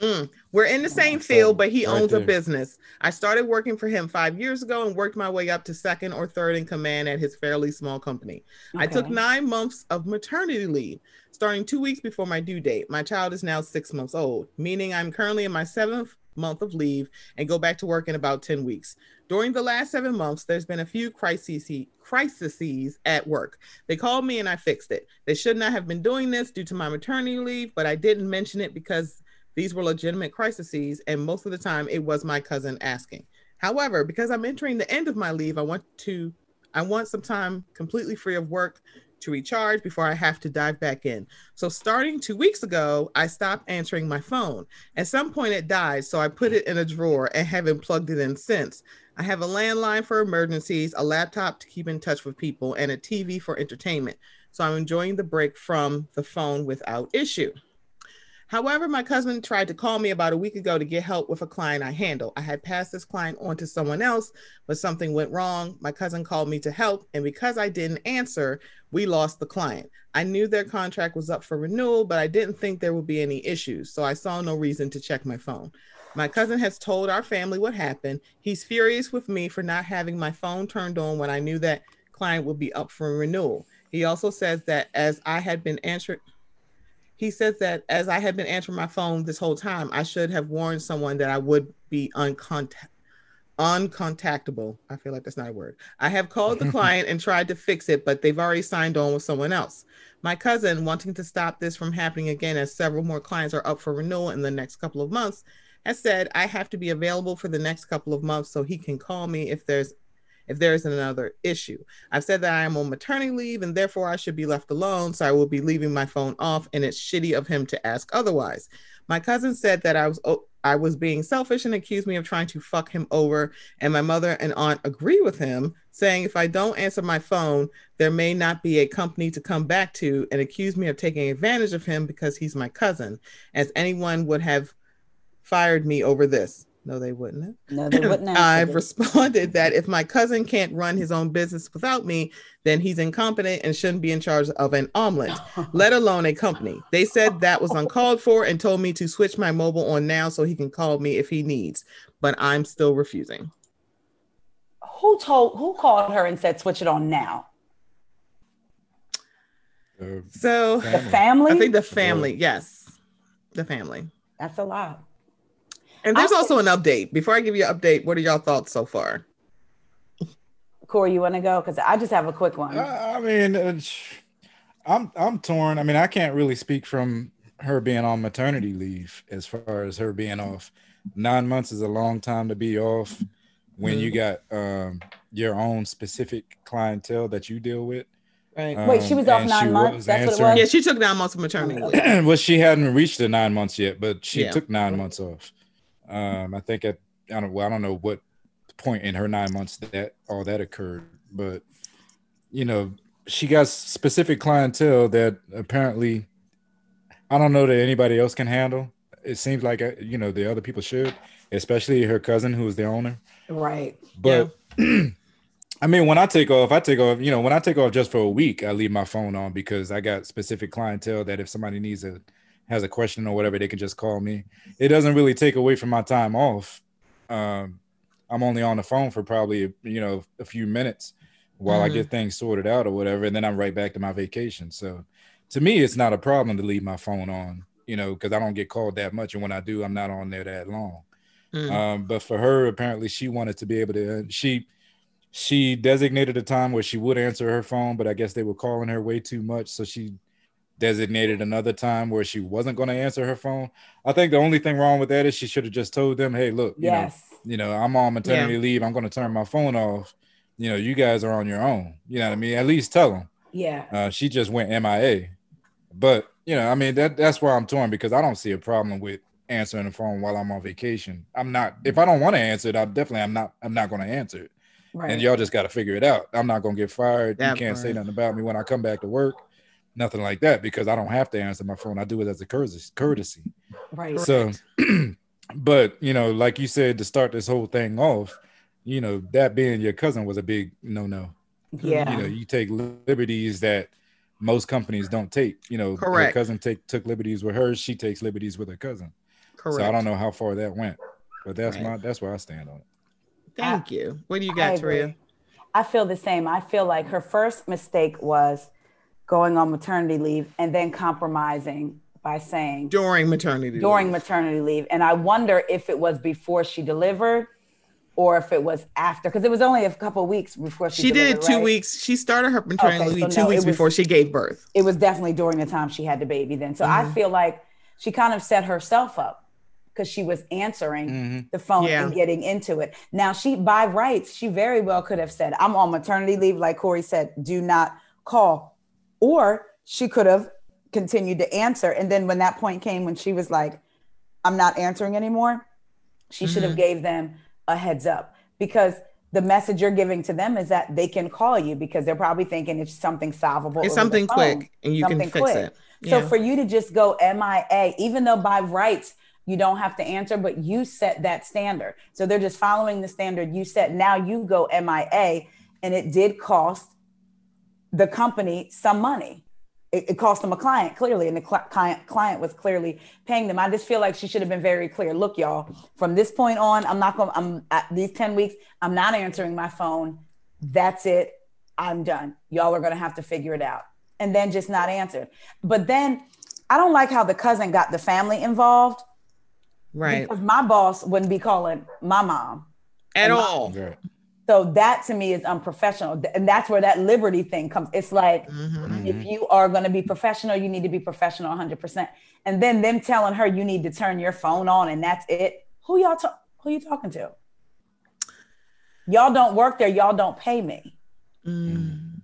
Mm. We're in the same field, but he right owns a business. I started working for him five years ago and worked my way up to second or third in command at his fairly small company. I took nine months of maternity leave, starting two weeks before my due date. My child is now six months old, meaning I'm currently in my seventh month of leave and go back to work in about 10 weeks. During the last seven months, there's been a few crises, crises at work. They called me and I fixed it. They should not have been doing this due to my maternity leave, but I didn't mention it because these were legitimate crises, and most of the time it was my cousin asking. However, because I'm entering the end of my leave, I want to I want some time completely free of work to recharge before I have to dive back in. So starting 2 weeks ago, I stopped answering my phone. At some point it died, so I put it in a drawer and haven't plugged it in since. I have a landline for emergencies, a laptop to keep in touch with people, and a TV for entertainment. So I'm enjoying the break from the phone without issue. However, my cousin tried to call me about a week ago to get help with a client I handle. I had passed this client on to someone else, but something went wrong. My cousin called me to help, and because I didn't answer, we lost the client. I knew their contract was up for renewal, but I didn't think there would be any issues, so I saw no reason to check my phone. My cousin has told our family what happened. He's furious with me for not having my phone turned on when I knew that client would be up for renewal. He also says that as I had been answering he says that as I had been answering my phone this whole time, I should have warned someone that I would be uncontact uncontactable. I feel like that's not a word. I have called the client and tried to fix it, but they've already signed on with someone else. My cousin, wanting to stop this from happening again, as several more clients are up for renewal in the next couple of months, has said I have to be available for the next couple of months so he can call me if there's if there is another issue. I've said that I am on maternity leave and therefore I should be left alone, so I will be leaving my phone off, and it's shitty of him to ask otherwise. My cousin said that I was oh, I was being selfish and accused me of trying to fuck him over, and my mother and aunt agree with him, saying if I don't answer my phone, there may not be a company to come back to, and accuse me of taking advantage of him because he's my cousin, as anyone would have fired me over this. No, they wouldn't have. No, they wouldn't answer I've responded that if my cousin can't run his own business without me, then he's incompetent and shouldn't be in charge of an omelet, let alone a company. They said that was uncalled for and told me to switch my mobile on now so he can call me if he needs, but I'm still refusing. Who told? Who called her and said switch it on now? Uh, So The Family. family. I think the family, yes, the family. That's a lot. And there's I also an update. Before I give you an update, what are y'all thoughts so far? Corey, you want to go? Because I just have a quick one. I I mean, it's, I'm I'm torn. I mean, I can't really speak from her being on maternity leave as far as her being off. Nine months is a long time to be off when you got um, your own specific clientele that you deal with. Right. Um, Wait, she was off nine she months? was That's what it was? yeah, she took nine months of maternity leave. well, she hadn't reached the nine months yet, but she Yeah. took nine months off. Um, I think at I don't well, I don't know what point in her nine months that all that occurred, but you know, she got specific clientele that apparently I don't know that anybody else can handle. It seems like uh, you know the other people should, especially her cousin who is the owner. Right. But I mean, when I take off, I take off. You know, when I take off just for a week, I leave my phone on because I got specific clientele that if somebody needs a has a question or whatever, they can just call me. It doesn't really take away from my time off. Um, I'm only on the phone for probably you know a few minutes while I Mhm. get things sorted out or whatever, and then I'm right back to my vacation. So to me, it's not a problem to leave my phone on. You know, because I don't get called that much, and when I do, I'm not on there that long. Mm. Um, but for her, apparently, she wanted to be able to. She she designated a time where she would answer her phone, but I guess they were calling her way too much, so she designated another time where she wasn't going to answer her phone. I think the only thing wrong with that is she should have just told them, "Hey, look, you know, You know, I'm on maternity yeah. leave. I'm going to turn my phone off. You know, you guys are on your own. You know what I mean? At least tell them. Yeah. Uh, she just went MIA. But you know, I mean that that's where I'm torn because I don't see a problem with answering the phone while I'm on vacation. I'm not if I don't want to answer it, I definitely I'm not I'm not going to answer it. Right. And y'all just got to figure it out. I'm not going to get fired. That you can't part. say nothing about me when I come back to work. Nothing like that because I don't have to answer my phone. I do it as a courtesy. Courtesy. Right. So, but you know, like you said, to start this whole thing off, you know, that being your cousin was a big no no. Yeah. You know, you take liberties that most companies don't take. You know, correct. Her cousin take took liberties with her. She takes liberties with her cousin. Correct. So I don't know how far that went, but that's right. my that's where I stand on it. Thank I, you. What do you got, Taria? I feel the same. I feel like her first mistake was going on maternity leave and then compromising by saying during maternity during leave. maternity leave. And I wonder if it was before she delivered or if it was after because it was only a couple weeks before she, she did two right? weeks she started her maternity okay, leave so two no, weeks was, before she gave birth it was definitely during the time she had the baby then so mm-hmm. i feel like she kind of set herself up because she was answering mm-hmm. the phone yeah. and getting into it now she by rights she very well could have said i'm on maternity leave like corey said do not call or she could have continued to answer and then when that point came when she was like i'm not answering anymore she mm-hmm. should have mm-hmm. gave them a heads up because the message you're giving to them is that they can call you because they're probably thinking it's something solvable. It's something quick and you something can fix quick. it. Yeah. So for you to just go MIA, even though by rights you don't have to answer, but you set that standard. So they're just following the standard you set. Now you go MIA, and it did cost the company some money it, it cost them a client clearly, and the cl- client client was clearly paying them. I just feel like she should have been very clear. Look, y'all, from this point on, I'm not going. I'm at these ten weeks. I'm not answering my phone. That's it. I'm done. Y'all are going to have to figure it out, and then just not answer. But then I don't like how the cousin got the family involved. Right. Because my boss wouldn't be calling my mom at all. My, so that to me is unprofessional. And that's where that liberty thing comes. It's like, mm-hmm. if you are going to be professional, you need to be professional 100%. And then them telling her you need to turn your phone on and that's it. Who y'all talk? Who you talking to? Y'all don't work there. Y'all don't pay me. Mm.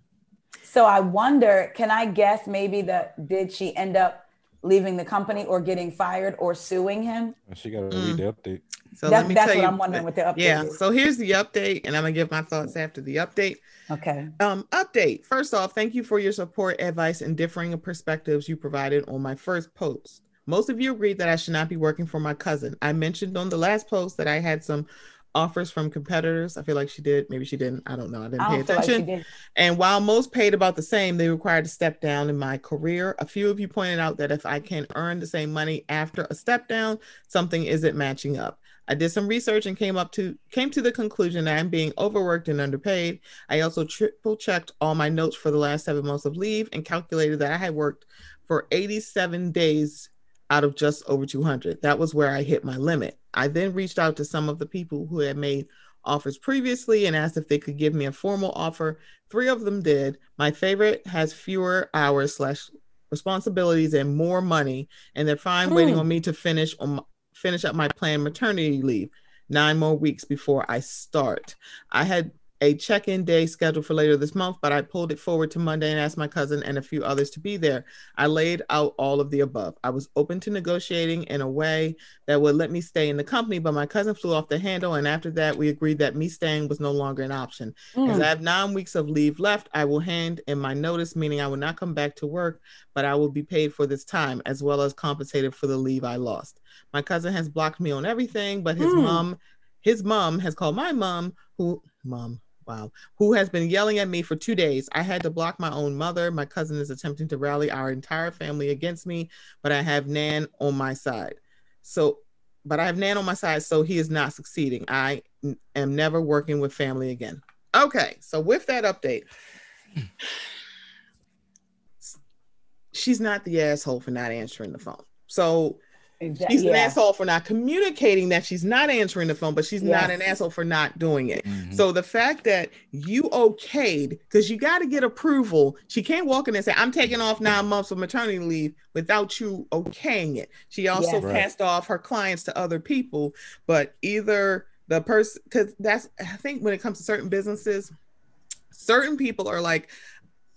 So I wonder, can I guess maybe that did she end up leaving the company or getting fired or suing him? She got to read the update. So let me that's tell what you, I'm wondering what the update yeah. is. So here's the update, and I'm gonna give my thoughts after the update. Okay. Um, update. First off, thank you for your support, advice, and differing perspectives you provided on my first post. Most of you agreed that I should not be working for my cousin. I mentioned on the last post that I had some offers from competitors. I feel like she did. Maybe she didn't. I don't know. I didn't I pay attention. Like and while most paid about the same, they required to step down in my career. A few of you pointed out that if I can earn the same money after a step down, something isn't matching up. I did some research and came up to came to the conclusion that I'm being overworked and underpaid. I also triple checked all my notes for the last seven months of leave and calculated that I had worked for 87 days out of just over 200. That was where I hit my limit. I then reached out to some of the people who had made offers previously and asked if they could give me a formal offer. Three of them did. My favorite has fewer hours slash responsibilities and more money, and they're fine mm. waiting on me to finish on finish up my planned maternity leave nine more weeks before I start. I had a check-in day scheduled for later this month, but I pulled it forward to Monday and asked my cousin and a few others to be there. I laid out all of the above. I was open to negotiating in a way that would let me stay in the company, but my cousin flew off the handle, and after that, we agreed that me staying was no longer an option. Mm. As I have nine weeks of leave left, I will hand in my notice, meaning I will not come back to work, but I will be paid for this time as well as compensated for the leave I lost. My cousin has blocked me on everything, but his mm. mom, his mom has called my mom, who mom Wow. Who has been yelling at me for two days. I had to block my own mother. My cousin is attempting to rally our entire family against me, but I have Nan on my side. So, but I have Nan on my side, so he is not succeeding. I am never working with family again. Okay. So, with that update, she's not the asshole for not answering the phone. So, Exactly. She's yeah. an asshole for not communicating that she's not answering the phone, but she's yes. not an asshole for not doing it. Mm-hmm. So the fact that you okayed, because you got to get approval, she can't walk in and say, I'm taking off nine months of maternity leave without you okaying it. She also yes. passed right. off her clients to other people, but either the person because that's I think when it comes to certain businesses, certain people are like,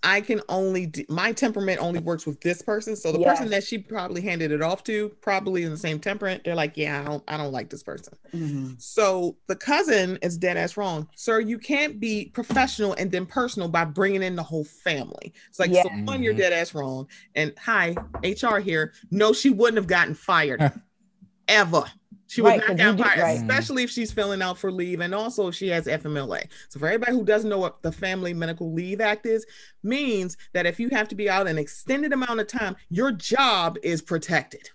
I can only do, my temperament only works with this person. So the Yes. person that she probably handed it off to, probably in the same temperament, they're like, yeah, I don't, I don't like this person. Mhm. So the cousin is dead ass wrong, sir. You can't be professional and then personal by bringing in the whole family. It's like, so Yeah. one, you're dead ass wrong. And hi, HR here. No, she wouldn't have gotten fired ever. She would Right, not 'cause get you do- fired, right. especially if she's filling out for leave and also if she has FMLA. So for everybody who doesn't know what the Family Medical Leave Act is, means that if you have to be out an extended amount of time, your job is protected.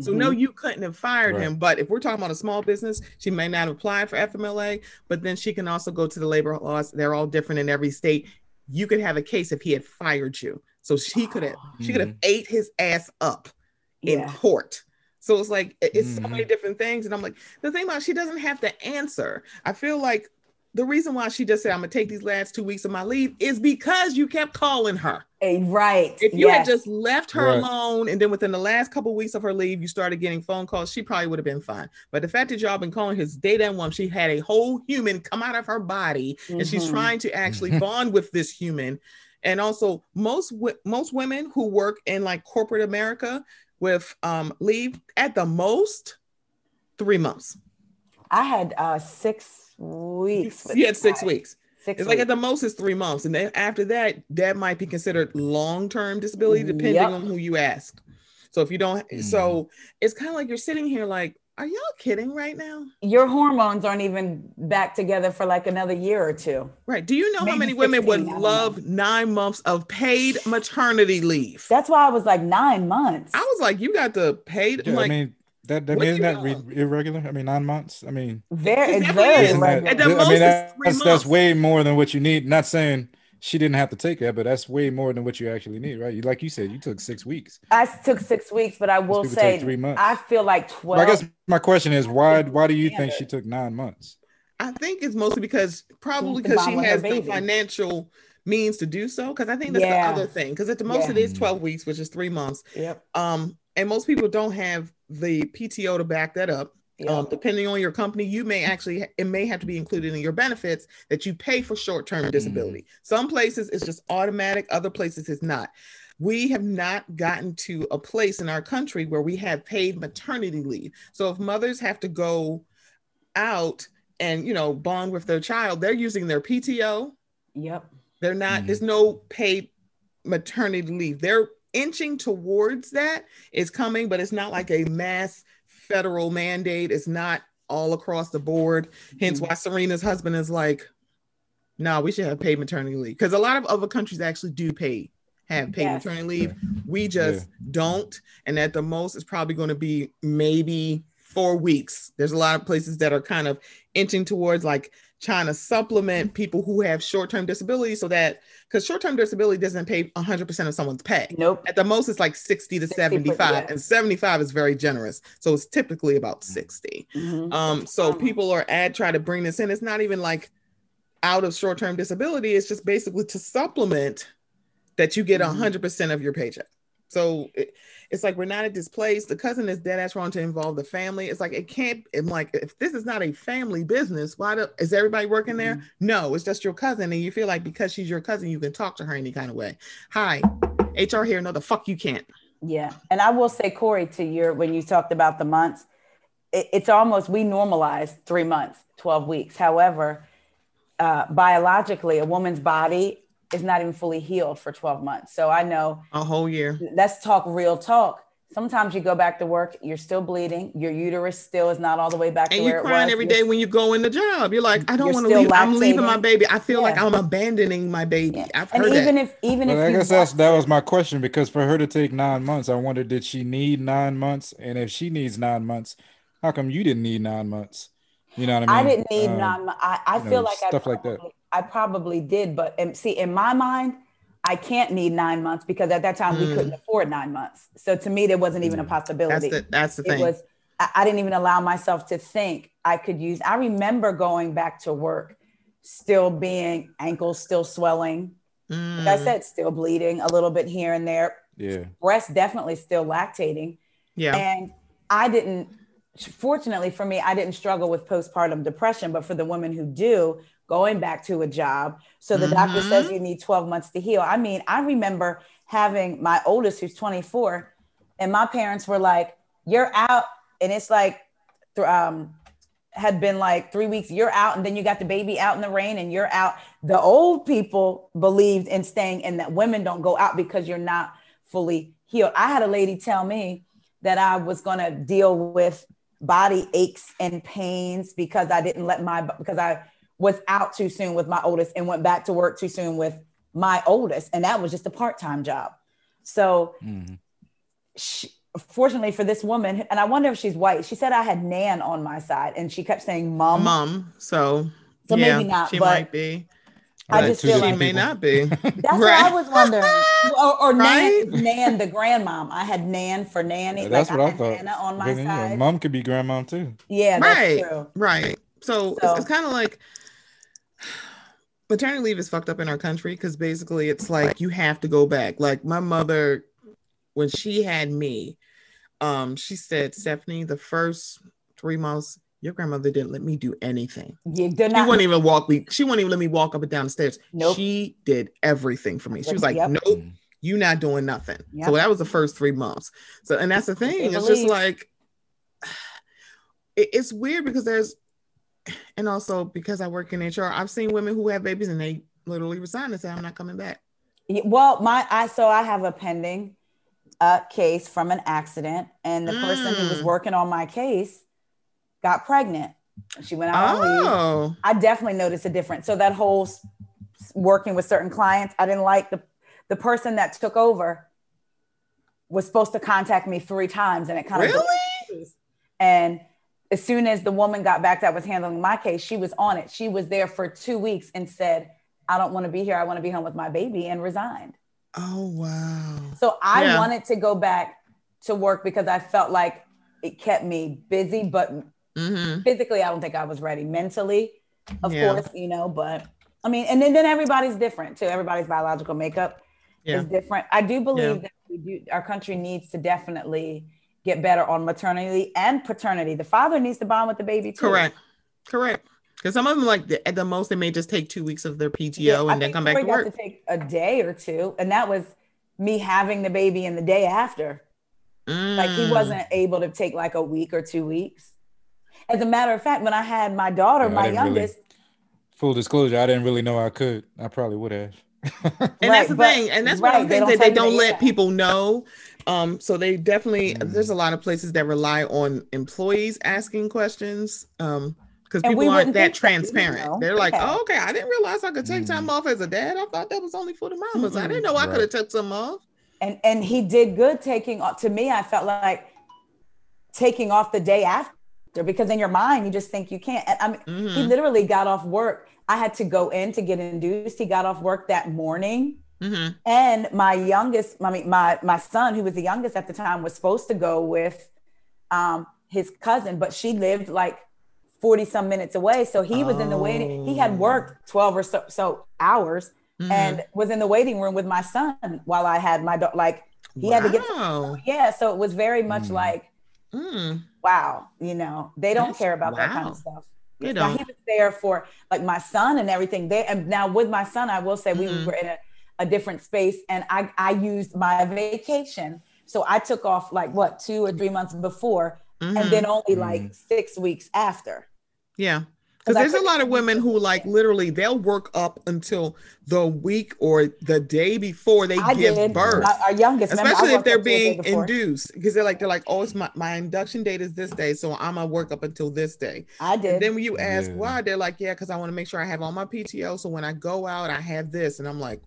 So no, Mhm. you couldn't have fired Right. him. But if we're talking about a small business, she may not have applied for FMLA, but then she can also go to the labor laws. They're all different in every state. You could have a case if he had fired you. So she could have she could have ate his ass up in Yeah. court. So it's like it's so Mhm. many different things. And I'm like, the thing about she doesn't have to answer. I feel like the reason why she just said I'm gonna take these last two weeks of my leave is because you kept calling her. Eh, right. If you had just left her Right. alone and then within the last couple of weeks of her leave, you started getting phone calls, she probably would have been fine. But the fact that y'all been calling his day and one, she had a whole human come out of her body and she's Mhm. trying to actually bond with this human. And also, most most women who work in like corporate America with um leave at the most three months. I had uh six weeks. with You had six Sky. weeks. Six It's like at the most it's three months, and then after that, that might be considered long-term disability, depending Yep. on who you ask. So if you don't, so it's kind of like you're sitting here like, are y'all kidding right now? Your hormones aren't even back together for like another year or two. Right? Do you know how Maybe many women would 16, I don't love nine months of paid maternity leave? That's why I was like nine months. I was like, you got the paid. I'm Yeah, like, I mean that that what isn't that re- irregular? I mean nine months. I mean very, it's very is. isn't that- At the I most, mean that- three that's that's way more than what you need. Not saying she didn't have to take that, but that's way more than what you actually need, right? You like you said, you took six weeks. I took six weeks, but I will say three months. I feel like twelve. Well, I guess my question is why why do you think she took nine months? I think it's mostly because probably because she has the financial means to do so. Because I think that's Yeah. the other thing. Because at the most Yeah. it is 12 weeks, which is three months. Yep. Um, and most people don't have the PTO to back that up. Yep. Um, depending on your company, you may actually it may have to be included in your benefits that you pay for short-term disability. Some places it's just automatic, other places it's not. We have not gotten to a place in our country where we have paid maternity leave. So if mothers have to go out and you know bond with their child, they're using their PTO. Yep. They're not, Mhm. there's no paid maternity leave. They're inching towards that. It's coming, but it's not like a mass federal mandate. It's not all across the board. Hence Mhm. why Serena's husband is like, no, we should have paid maternity leave. Because a lot of other countries actually do pay, have paid Yes. maternity leave. We just don't. And at the most, it's probably going to be maybe four weeks. There's a lot of places that are kind of inching towards like trying to supplement people who have short-term disability so that because short-term disability doesn't pay 100% of someone's pay Nope. at the most it's like 60 to 60%, 75 yeah. and 75 is very generous so it's typically about 60 Mhm. um so people are at try to bring this in it's not even like out of short-term disability it's just basically to supplement that you get Mhm. 100% of your paycheck so it, it's like we're not at this place. The cousin is dead ass wrong to involve the family. It's like it can't i'm like if this is not a family business why do, is everybody working there? Mm-hmm. no it's just your cousin. And you feel like because she's your cousin you can talk to her any kind of way. Hi hr here. No the fuck you can't. Yeah. And I will say, Corey, to your when you talked about the months, it, it's almost we normalize three months, 12 weeks. However, uh, biologically, a woman's body is not even fully healed for 12 months. So I know a whole year let's talk real talk. Sometimes you go back to work, you're still bleeding, your uterus still is not all the way back and to you're it crying was. every You're day when you go in the job you're like i don't want to still leave i'm leaving my baby i feel like i'm abandoning my baby Yeah. i've and heard even that if even But if I guess that's that was my question because for her to take nine months, I wondered did she need nine months, and if she needs nine months, how come you didn't need nine months? You know what I mean? I didn't need Um, nine. mo- I, I feel know, like I stuff like that. Probably, I probably did, but um, see, in my mind, I can't need nine months because at that time we Mm. couldn't afford nine months. So to me, there wasn't even a Mm. that's possibility. the that's the it thing was. I, I didn't even allow myself to think I could use. I remember going back to work, still being ankles still swelling. Like I Mm, said, still bleeding a little bit here and there. Yeah. Breast definitely still lactating. yeah And I didn't fortunately for me, I didn't struggle with postpartum depression, but for the women who do, going back to a job. So the mm-hmm. doctor says you need 12 months to heal. I mean, I remember having my oldest, who's 24, and my parents were like, You're out. And it's like, um, had been like three weeks, you're out, and then you got the baby out in the rain and you're out. The old people believed in staying and that women don't go out because you're not fully healed. I had a lady tell me that I was going to deal with body aches and pains because I didn't let my, because I was out too soon with my oldest and went back to work too soon with my oldest. And that was just a part time job. So, mm-hmm. she, fortunately for this woman, and I wonder if she's white, she said I had Nan on my side, and she kept saying mom. Mom. So, so yeah, maybe not. She might be. I just feel like she may not be. That's right. what I was wondering. Or, or right? Nan, Nan, the grandmom. I had Nan for nanny. Yeah, that's like what I, I thought. Nana on my side. mom could be grandmom too. Yeah, right. Right. So, so. it's, it's kind of like maternity leave is fucked up in our country because basically it's like you have to go back. Like my mother, when she had me, um, she said, Stephanie, the first three months, your grandmother didn't let me do anything. You not. She wouldn't even walk me. She wouldn't even let me walk up and down the stairs. Nope. She did everything for me. She was like, yep. nope, you not doing nothing. Yep. So that was the first three months. So, and that's the thing. It's just like, it's weird because there's, and also because I work in HR, I've seen women who have babies and they literally resign and say, I'm not coming back. Well, my, I, so I have a pending uh, case from an accident and the mm. person who was mm. working on my case got pregnant. She went out oh. on leave. I definitely noticed a difference. So that whole working with certain clients, I didn't like the the person that took over was supposed to contact me three times, and it kind really? of and as soon as the woman got back that was handling my case, she was on it. She was there for two weeks and said, "I don't want to be here. I want to be home with my baby," and resigned. Oh wow! So I yeah. wanted to go back to work because I felt like it kept me busy, but Mm-hmm. Physically, I don't think I was ready. Mentally, of yeah. course, you know, but I mean, and then, then everybody's different too. Everybody's biological makeup yeah. is different. I do believe yeah. that we do, our country needs to definitely get better on maternity and paternity. The father needs to bond with the baby too. Correct. Correct. Because some of them, like the, at the most, they may just take two weeks of their PTO yeah, and I then come back to work. To take a day or two, and that was me having the baby in the day after. Mm. Like he mm. wasn't able to take like a week or two weeks. As a matter of fact, when I had my daughter, my youngest. Really, full disclosure, I didn't really know I could. I probably would have. and right, that's the but, thing, and that's right, one of the things that they don't let people know. Um, so they definitely mm. there's a lot of places that rely on employees asking questions. Um, because people aren't that transparent. That, you know? They're like, okay. oh, okay, I didn't realize I could take mm. time off as a dad. I thought that was only for the mamas. Mm-hmm. I didn't know I right. could have took some off. And and he did good taking off. To me, I felt like taking off the day after because in your mind you just think you can't. And I mean, mm-hmm. he literally got off work. I had to go in to get induced. He got off work that morning. Mm-hmm. And my youngest, I mean, my my son, who was the youngest at the time, was supposed to go with um, his cousin, but she lived like 40 some minutes away. So he was oh. in the waiting. He had oh. worked 12 or so, so hours mm-hmm. and was in the waiting room with my son while I had my daughter. Like he wow. had to get, to, yeah. So it was very much mm. like, mm wow, you know, they don't That's, care about wow. that kind of stuff. You know, he was there for like my son and everything. They and now with my son, I will say mm-hmm. we were in a, a different space, and I I used my vacation. So I took off like what two or three months before, mm-hmm. and then only like mm-hmm. six weeks after. Yeah. Because there's a lot of women who like literally they'll work up until the week or the day before they I give did. birth. our youngest, especially if they're being induced, because they're like they're like, oh, it's my, my induction date is this day, so I'm gonna work up until this day. I did. And then when you ask yeah. why, they're like, yeah, because I want to make sure I have all my PTO, so when I go out, I have this, and I'm like,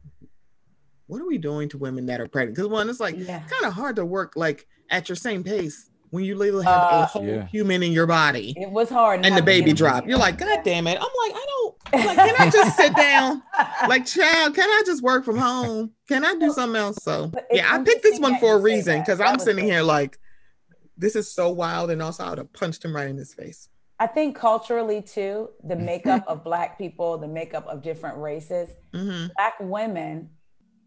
what are we doing to women that are pregnant? Because one, it's like yeah. kind of hard to work like at your same pace when you literally have uh, a whole yeah. human in your body. It was hard. And the baby drop. You're like, God damn it. I'm like, I don't like, can I just sit down? Like, child, can I just work from home? Can I do something else? So yeah, I picked this one for a reason because I'm sitting here like, this is so wild. And also I would have punched him right in his face. I think culturally too, the makeup of black people, the makeup of different races, mm-hmm. black women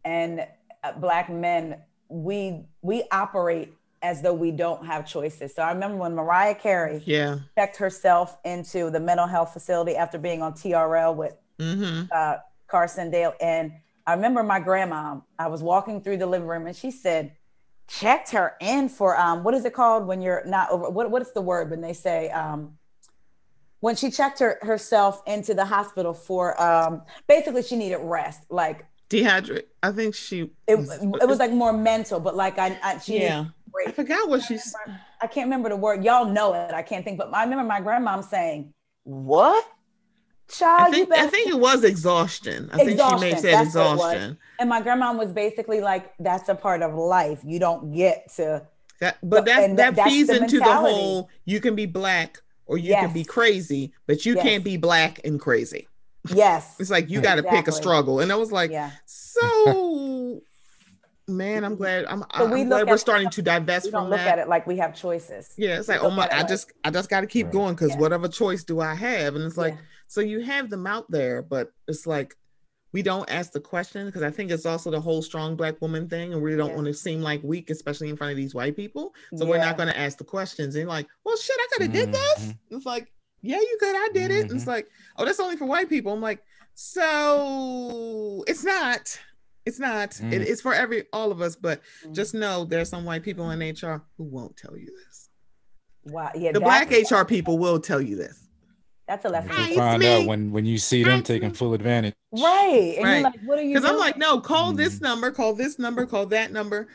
and uh, black men, we we operate as though we don't have choices. So I remember when Mariah Carey Yeah. checked herself into the mental health facility after being on TRL with Mm-hmm. uh, Carson Daly. And I remember my grandma, I was walking through the living room and she said, checked her in for um, what is it called when you're not over what what is the word when they say um when she checked her herself into the hospital for um basically she needed rest like Dehydrate. I think she. it, it was like more mental but like i, I she Yeah. I forgot what she's. i can't remember the word y'all know it i can't think but i remember my grandmom saying what child I you think. better I think it was exhaustion. I think she may have Exhaustion, said that's what it was. exhaustion. And my grandma was basically like, that's a part of life. You don't get to. That, but But- that that feeds the into the whole. You can be black or you can be crazy, but you Yes. can't be black and crazy. Yes. It's like you got to pick a struggle, and I was like, yeah. so. Man, I'm glad. I'm, So we I'm look glad we're at- starting to divest We from don't look that. at it like we have choices. Yeah, it's like, oh my, I like- just, I just got to keep Right. going because Yeah. whatever choice do I have? And it's like, Yeah. so you have them out there, but it's like we don't ask the question because I think it's also the whole strong black woman thing, and we don't Yeah. want to seem like weak, especially in front of these white people. So we're not going to ask the questions. And like, well, shit, I could have did this. It's like, yeah, you could. I did it. And it's like, oh, that's only for white people. I'm like, so it's not. It's not. It, Mm. it's for every all of us. But Mm. just know there's some white people in HR who won't tell you this. Wow. Yeah. The black HR people will tell you this. That's a lesson. Hi, You'll find out when when you see them It's taking me. full advantage. Right. And Right. you're like, what are you Because I'm like, no, call this Mhm. number, call this number, call that number.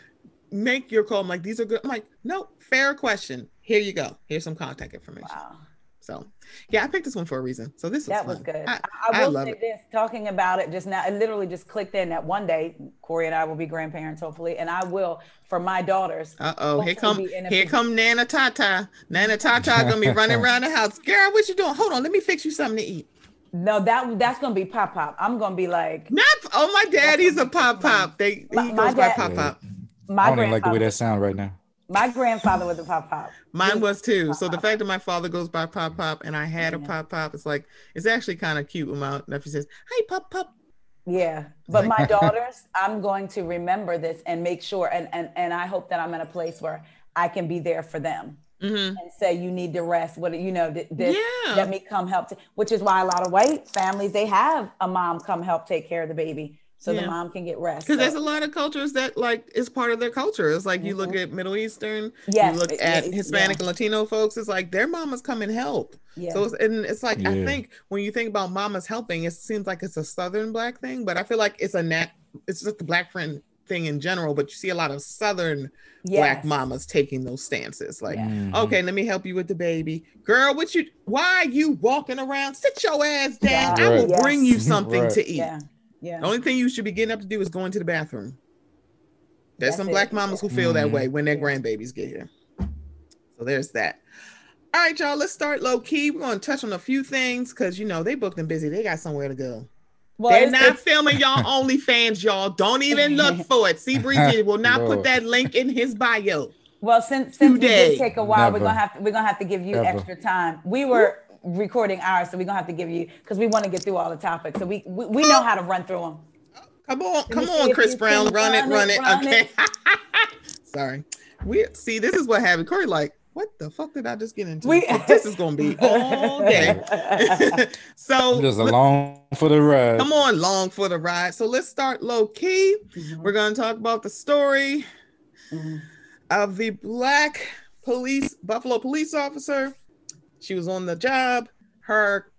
Make your call. I'm like, these are good. I'm like, no, fair question. Here you go. Here's some contact information. Wow. So, yeah, I picked this one for a reason. So this is That was fun. good. I, I, I I will love say it. this, talking about it just now, it literally just clicked in that one day, Corey and I will be grandparents, hopefully. And I will, for my daughters, Uh oh, here come be in a here posi- come Nana Tata. Nana Tata gonna be running around the house. Girl, what you doing? Hold on, let me fix you something to eat. no, that that's gonna be pop pop. I'm gonna be like, Not oh my daddy's a pop pop. They My- he my goes by dad- pop pop. my I don't even like the way that sound right now. My grandfather was a pop pop. Mine was too. So the fact that my father goes by Pop Pop and I had a Pop Pop, it's like it's actually kind of cute when my nephew says, "Hey, Pop Pop." Yeah, but my daughters, I'm going to remember this and make sure, and and and I hope that I'm in a place where I can be there for them Mhm. and say, "You need to rest." What you know, th- this Yeah. let me come help. t-" Which is why a lot of white families they have a mom come help take care of the baby, so Yeah. the mom can get rest. Because So- there's a lot of cultures that like is part of their culture. It's like you look at Middle Eastern, Mm-hmm. Yes, you look at it- Hispanic yeah. and Latino folks. It's like their mamas come and help. yeah. So it's, and it's like I think when you think about mamas helping, it seems like it's a Southern black thing, but I feel like it's a nat. It's just the black friend thing in general. But you see a lot of Southern black Yes. mamas taking those stances. Like, Yeah. Mhm. okay, let me help you with the baby, girl. What you? Why are you walking around? Sit your ass down. Yeah. I will Right. bring you something Right. to eat. Yeah, yeah. The only thing you should be getting up to do is going to the bathroom. There's That's some it. black mamas who feel that Mhm. way when their grandbabies get here. So there's that. All right, y'all, let's start low key. We're going to touch on a few things because, you know, they booked and busy. They got somewhere to go. Well, They're not it's- filming y'all OnlyFans, y'all. Don't even look for it. See, Breezy will not put that link in his bio. Well, since since we Today. did take a while, we're gonna have to we're gonna have to give you Ever. extra time. We were recording ours, so we're gonna have to give you because we want to get through all the topics. So we we, we know how to run through them. Come on, me come on, Chris Brown. can Run it, run run it, it. run Okay. Sorry. We see this is what happened. Corey, like, what the fuck did I just get into? We- this is gonna be all day. so I'm just along for the ride. come on, long for the ride. So let's start low key. We're gonna talk about the story Mhm. of the black police Buffalo police officer. She was on the job. Her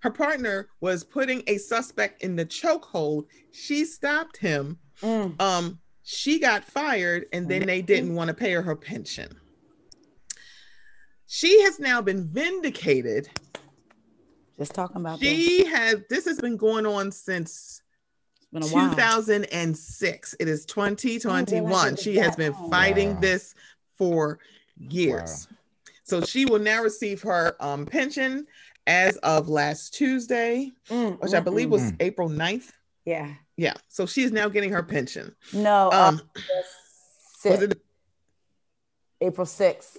her partner was putting a suspect in the chokehold. She stopped him. Mm. Um, she got fired, and then they didn't want to pay her her pension. She has now been vindicated. Just talking about this. She has. This has been going on since It's been a while. 2006. It is 2021. realize it was She has been fighting Wow. this for years. So she will now receive her um, pension as of last Tuesday, Mm, which I mm, believe mm. was Mm. April 9th. Yeah. Yeah. So she is now getting her pension. No. Um, Um, was it April sixth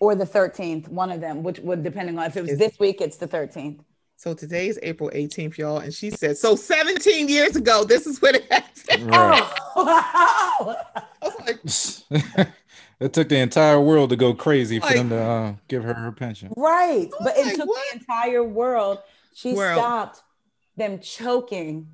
or the thirteenth, one of them, which would depending on if it was this week, it's the thirteenth. so today is April 18th, y'all. And she said, so 17 years ago, this is what it happened. Right. Oh, wow. I was Like, it took the entire world to go crazy for them to uh, give her her pension. Right. But it like, took what? the entire world. She World. stopped them choking.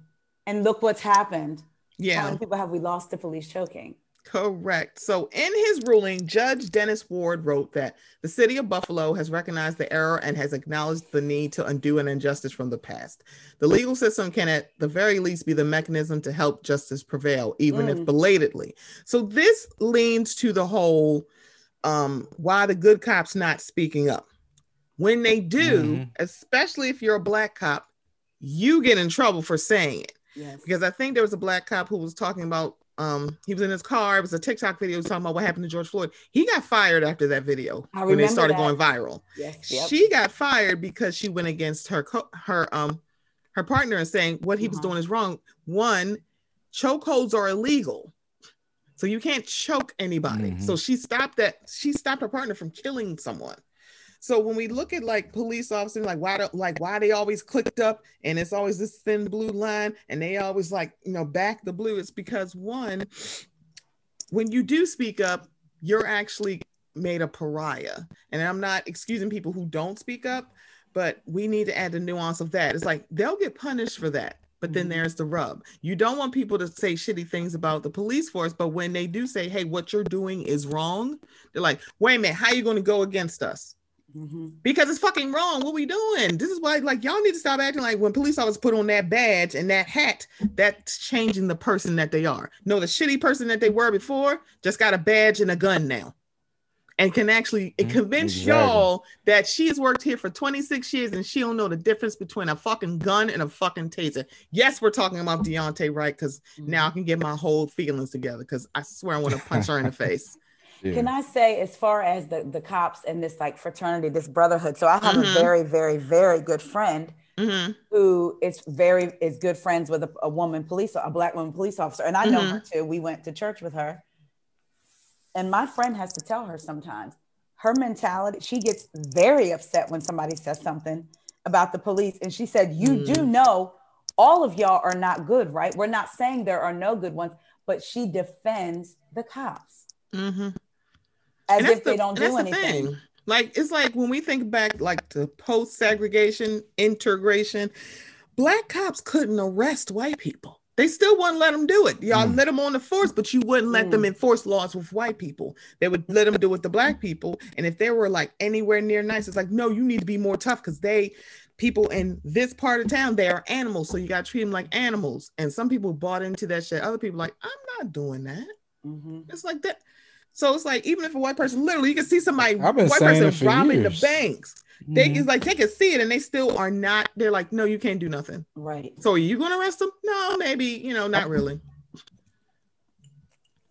And look what's happened. Yeah, How Yeah. many people have we lost to police choking? Correct. So, in his ruling, Judge Dennis Ward wrote that the city of Buffalo has recognized the error and has acknowledged the need to undo an injustice from the past. The legal system can, at the very least, be the mechanism to help justice prevail, even if Mm. belatedly. So, this leans to the whole um, why the good cops not speaking up. When they do, Mhm. especially if you're a black cop, you get in trouble for saying it Yes. because I think there was a black cop who was talking about um he was in his car. It was a TikTok video talking about what happened to George Floyd. He got fired after that video I when they remember started that. going viral. Yes. Yep. She got fired because she went against her co- her um her partner and saying what he was Uh-huh. doing is wrong. One, chokeholds are illegal. So you can't choke anybody. Mhm. So she stopped that. She stopped her partner from killing someone. So when we look at like police officers, like why do, like why they always clicked up and it's always this thin blue line and they always like you know back the blue. It's because one, when you do speak up, you're actually made a pariah. And I'm not excusing people who don't speak up, but we need to add the nuance of that. It's like they'll get punished for that. But then Mhm. there's the rub. You don't want people to say shitty things about the police force, but when they do say, "Hey, what you're doing is wrong," they're like, "Wait a minute, how are you going to go against us?" Mhm. because it's fucking wrong. What we doing? This is why, like, y'all need to stop acting like when police officers put on that badge and that hat, that's changing the person that they are. No, the shitty person that they were before just got a badge and a gun now, and can actually Mhm, convince exactly. y'all that she has worked here for 26 years and she don't know the difference between a fucking gun and a fucking taser. Yes, we're talking about Daunte right? because now I can get my whole feelings together because I swear I want to punch her in the face. Yeah. Can I say, as far as the, the cops and this like fraternity, this brotherhood? So I have Mhm. a very, very, very good friend Mhm. who is very is good friends with a, a woman police, a black woman police officer, and I know her too. We went to church with her, and my friend has to tell her sometimes her mentality. She gets very upset when somebody says something about the police, and she said, "You do Mm. know all of y'all are not good, right? We're not saying there are no good ones, but she defends the cops Mhm. As if that's they the- don't do anything." thing. Like it's like when we think back, like to post segregation, integration, black cops couldn't arrest white people. They still wouldn't let them do it. Y'all Mm. let them on the force, but you wouldn't let them enforce laws with white people. They would let them do it with the black people. And if they were like anywhere near nice, it's like, no, you need to be more tough because they people in this part of town, they are animals. So you gotta treat them like animals. And some people bought into that shit. Other people like, I'm not doing that. Mhm. It's like that. So it's like even if a white person literally you can see somebody I've been white saying person robbing years. the banks. They Mhm. it's like they can see it and they still are not. They're like, no, you can't do nothing. Right. So are you gonna arrest them? No, maybe you know, not really.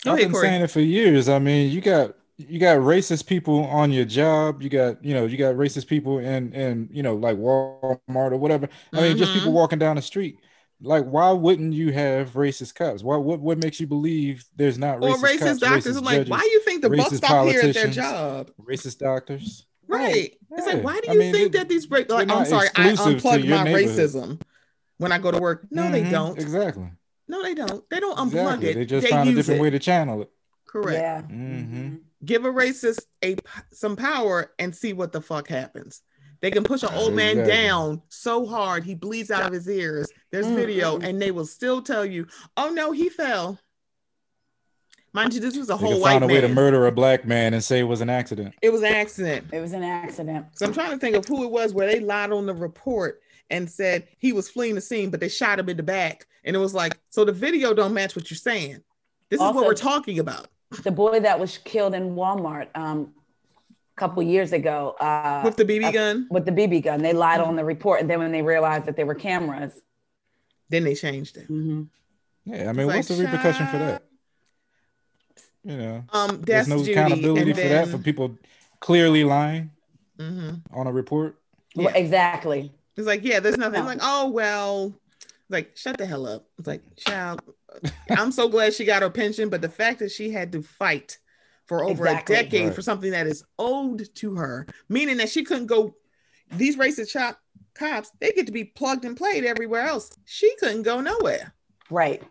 Go I've ahead, been Corey. saying it for years. I mean, you got you got racist people on your job. You got you know you got racist people in in you know like Walmart or whatever. I mean, just people Mhm. walking down the street. Like, why wouldn't you have racist cops? Why what what makes you believe there's not Or racist, racist cops, doctors. racist I'm like, judges, why do you think the buck stop here at their job? racist doctors? Right. It's like, why do I you mean, think they- that these break like they're I'm sorry, I unplug my racism when I go to work. No, they Mhm, don't. exactly. No, they don't. They don't unplug Exactly. it. They just they found a different it. way to channel it. Correct. Yeah. Mhm. give a racist a some power and see what the fuck happens. They can push an old man Exactly. down so hard he bleeds out of his ears. There's Mm, video, and they will still tell you, "Oh no, he fell." Mind you, this was a They whole can white find a way to murder a black man and say it was an accident. It was an accident. It was an accident. So I'm trying to think of who it was where they lied on the report and said he was fleeing the scene, but they shot him in the back, and it was like, so the video don't match what you're saying. This is what we're talking about The boy that was killed in Walmart um, a couple years ago uh, with the BB uh, gun. with the BB gun. They lied on the report, and then when they realized that they were cameras, Then they changed it. mhm. Yeah, I mean, Like, what's the repercussion for that? You know, Um, there's no Judy, accountability and for that for people clearly lying Mhm. on a report. Yeah. Well, exactly. It's like, yeah, there's nothing. No. Like, oh well, like shut the hell up. It's like, child, I'm so glad she got her pension, but the fact that she had to fight for over Exactly. a decade Right. for something that is owed to her, meaning that she couldn't go. These racist chop cops, they get to be plugged and played everywhere else. She couldn't go nowhere. Right.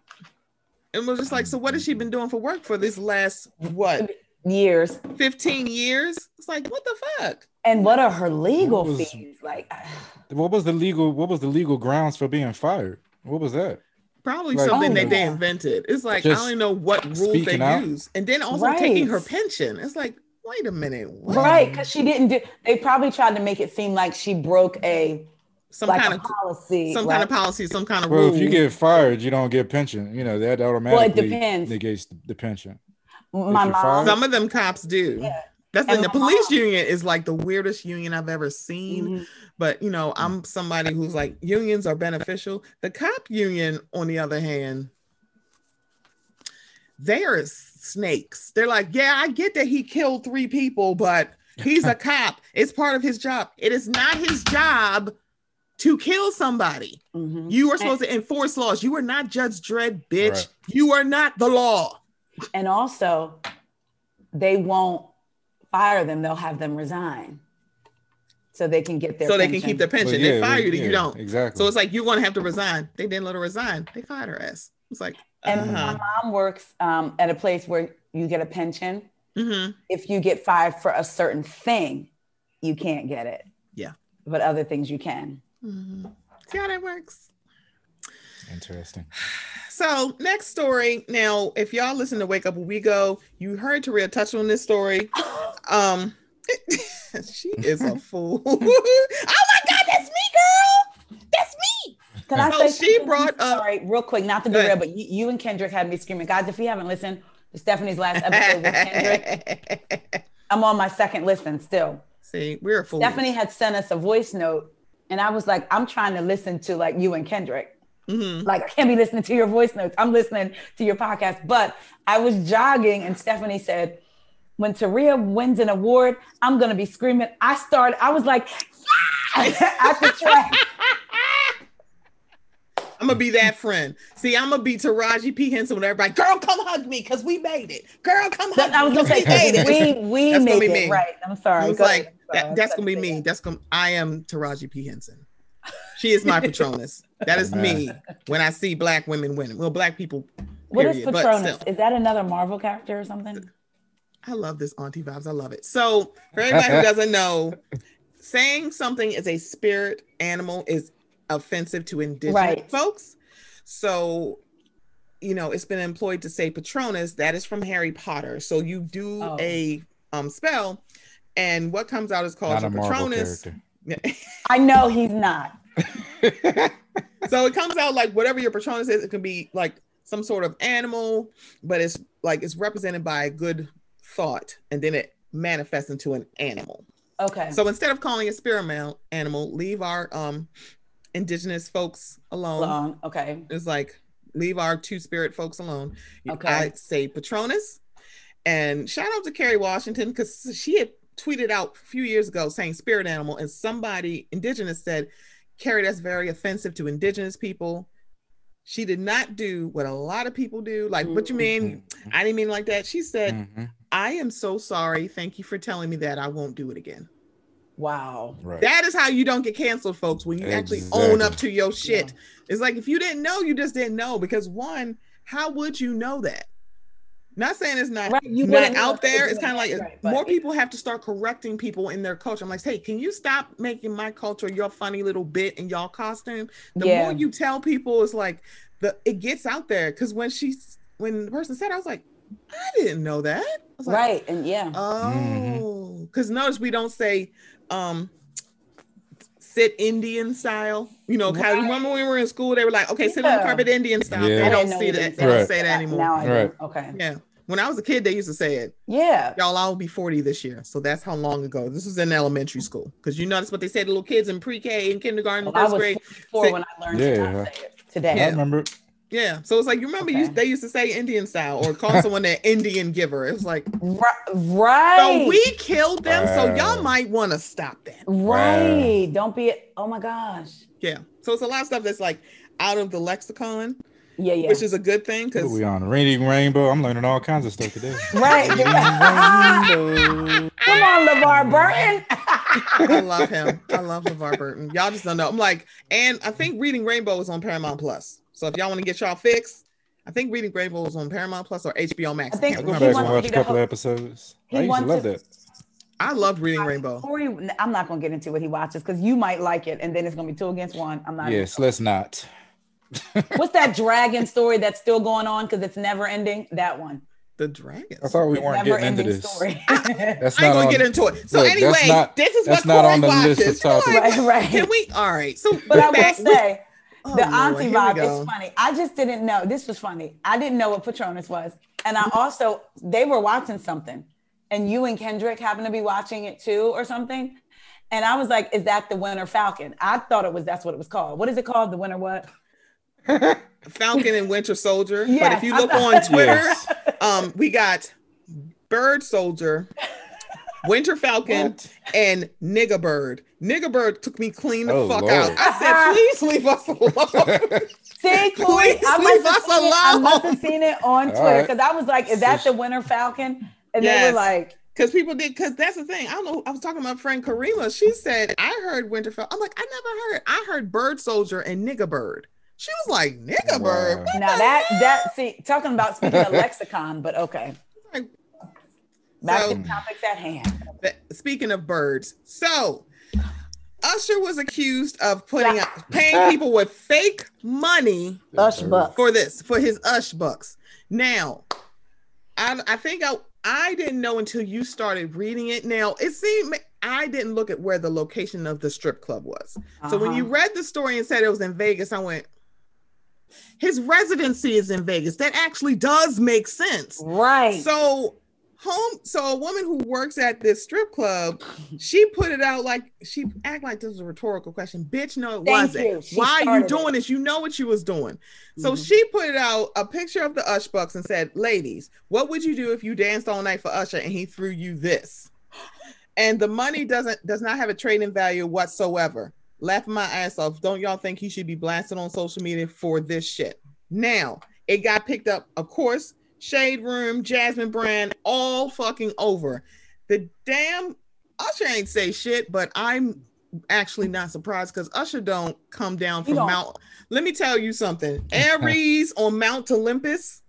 and was just like, so what has she been doing for work for this last what Years. 15 years? It's like, what the fuck? And what are her legal was- fees? Like, What was the legal? What was the legal grounds for being fired? What was that? Probably Like, something Oh, that they invented. It's like I don't even know what rules they out. use. And then also taking her pension. It's like, wait a minute. What? right? Because she didn't do. They probably tried to make it seem like she broke a Some like kind a of policy. some right? kind of policy, some kind of Well, rule. if you get fired, you don't get pension. You know that automatically depends. negates the pension. My you're mom. fired- some of them cops do. Yeah. That's And and the police mom- union is like the weirdest union I've ever seen. Mhm. But you know, I'm somebody who's like unions are beneficial. The cop union, on the other hand, they are snakes. They're like, yeah, I get that he killed three people, but he's a cop. It's part of his job. It is not his job to kill somebody. Mhm. You are supposed to enforce laws. You are not Judge Dredd, bitch. Right. You are not the law. And also, they won't fire them. They'll have them resign, so they can get their. so they can keep their pension. Well, they fire you, yeah, you don't. Exactly. So it's like you're gonna have to resign. They didn't let her resign. They fired her ass. It's like, And uh-huh. my mom works um, at a place where you get a pension. Mhm. If you get fired for a certain thing, you can't get it. Yeah. But other things you can. Mhm. See how that works. Interesting. So next story. Now, if y'all listen to Wake Up We Go, you heard Taria touch on this story. Um, she is a fool. oh my God, that's me, girl. That's me. Can I So say she brought up- Sorry, real quick, not to Go ahead. derail, but you, you and Kendrick had me screaming. Guys, if you haven't listened to Stephanie's last episode with Kendrick, I'm on my second listen still. See, we're a fool. Stephanie had sent us a voice note, and I was like, I'm trying to listen to like you and Kendrick. Mhm. Like I can't be listening to your voice notes. I'm listening to your podcast. But I was jogging, and Stephanie said, "When Taria wins an award, I'm gonna be screaming." I started. I was like, "Yeah!" at the track. I'm gonna be that friend. See, I'm gonna be Taraji P Henson when everybody, girl, come hug me because we made it. Girl, come hug I was gonna say we made it. we we That's made be it me. right. I'm sorry. I was Go like, that, Sorry. that's gonna be me. That's gonna. I am Taraji P Henson. She is my Patronus. That is me when I see black women winning. Well, black people. What is period, but Patronus? Is that another Marvel character or something? I love this auntie vibes. I love it. So for anybody who doesn't know, saying something is a spirit animal is offensive to indigenous Right. folks. So you know, it's been employed to say Patronus. That is from Harry Potter. So you do Oh. a um spell, and what comes out is called Not a your Marvel Patronus. I know he's not. so it comes out like whatever your Patronus is. It can be like some sort of animal, but it's like it's represented by a good thought, and then it manifests into an animal. Okay. So instead of calling a spirit mal- animal, leave our um indigenous folks alone. Long. Okay. It's like leave our two spirit folks alone. Okay. I say Patronus. And shout out to Kerry Washington because she had tweeted out a few years ago saying spirit animal, and somebody indigenous said, Kerry, that's very offensive to indigenous people. She did not do what a lot of people do. Like, what you mean? I didn't mean like that. She said, Mhm. I am so sorry. Thank you for telling me that. I won't do it again. Wow. Right. That is how you don't get canceled, folks, when you actually own up to your shit. It's like if you didn't know, you just didn't know. Because one, how would you know that? Not saying it's not, Right, you not out there. It's kind of like right, more it- people have to start correcting people in their culture. I'm like, hey, can you stop making my culture your funny little bit in y'all costume? The Yeah. more you tell people, it's like the it gets out there. Because when she's when the person said, I was like, I didn't know that. I was like, Right. And yeah. Oh, because notice we don't say um sit Indian style. You know, kind of Right. remember when we were in school, they were like, okay, sit on the carpet Indian style. Yeah. They don't see you that. didn't They don't say that anymore. Now I Right. do. Okay. Yeah. When I was a kid, they used to say it. Yeah. Y'all, I'll be 40 this year. So that's how long ago. This was in elementary school. Because you notice what they say to little kids in pre-K and kindergarten, Well, I first was grade. 44 Say- when I learned to Yeah. not say it today. I remember. Yeah. So it's like you remember you, they used to say Indian style or call someone an Indian giver. It was like, Right. Right. so we killed them. So y'all might want to stop that. Right. Don't be. Oh my gosh. Yeah. So it's a lot of stuff that's like out of the lexicon, Yeah. Yeah. which is a good thing because we on? Reading Rainbow. I'm learning all kinds of stuff today. right. Come on, LeVar Burton. I love him. I love LeVar Burton. Y'all just don't know. I'm like, and I think Reading Rainbow is on Paramount Plus. So if y'all want to get y'all fixed, I think Reading Rainbow is on Paramount Plus or HBO Max. I think I go he back remember. and watch a couple got- of episodes. he I used to wants love to- that. I love Reading Rainbow. Corey, I'm not gonna get into what he watches because you might like it, and then it's gonna be two against one. I'm not. Yes, let's not. What's that dragon story that's still going on because it's never ending? That one. The dragon. I thought we weren't getting into this. story. That's I ain't gonna on. get into it. So Look, anyway, not- this is that's what not Corey on the list of watches. topics. Like, right, right. Can we? All right. So, But I will back- say, Oh, the Lord, auntie vibe is funny. I just didn't know. This was funny. I didn't know what Patronus was. And I also, they were watching something. And you and Kendrick happened to be watching it too or something. And I was like, is that the Winter Falcon? I thought it was, that's what it was called. What is it called? The Winter what? Falcon and Winter Soldier. but if you look thought- on Twitter, Yes. um, we got Bird Soldier, Winter Falcon, What? and Nigga Bird. Nigga Bird took me clean the Oh, fuck Lord. out. I said, please leave us alone. See, Corey, Please I leave must, have us seen it, I must have seen it on All Twitter right. because I was like, is that the Winter Falcon? And they were like, Because people did, because that's the thing. I don't know. I was talking to my friend Karima. She said, I heard Winterfell. I'm like, I never heard. I heard Bird Soldier and Nigga Bird. She was like, Nigga Wow. Bird. What now that, hell? that, see, talking about speaking of lexicon, but okay. Like, Back So- to topics at hand. Speaking of birds, so Usher was accused of putting out paying people with fake money Ush bucks. for this for his Ush bucks. Now, I I think I I didn't know until you started reading it. Now it seemed I didn't look at where the location of the strip club was. So when Uh-huh. you read the story and said it was in Vegas, I went. His residency is in Vegas. That actually does make sense. Right. So home so a woman who works at this strip club, she put it out like she act like this was a rhetorical question. Bitch, no, it Thank wasn't. Why are you doing this? You know what you was doing. So Mhm. she put it out a picture of the Ush Bucks and said, Ladies, what would you do if you danced all night for Usher and he threw you this? And the money doesn't does not have a trading value whatsoever. Laughing my ass off. Don't y'all think he should be blasted on social media for this shit? Now it got picked up, of course. Shade Room, Jasmine Brand, all fucking over. The damn Usher ain't say shit, but I'm actually not surprised because Usher don't come down from. Mount. Let me tell you something. Ares on Mount Olympus,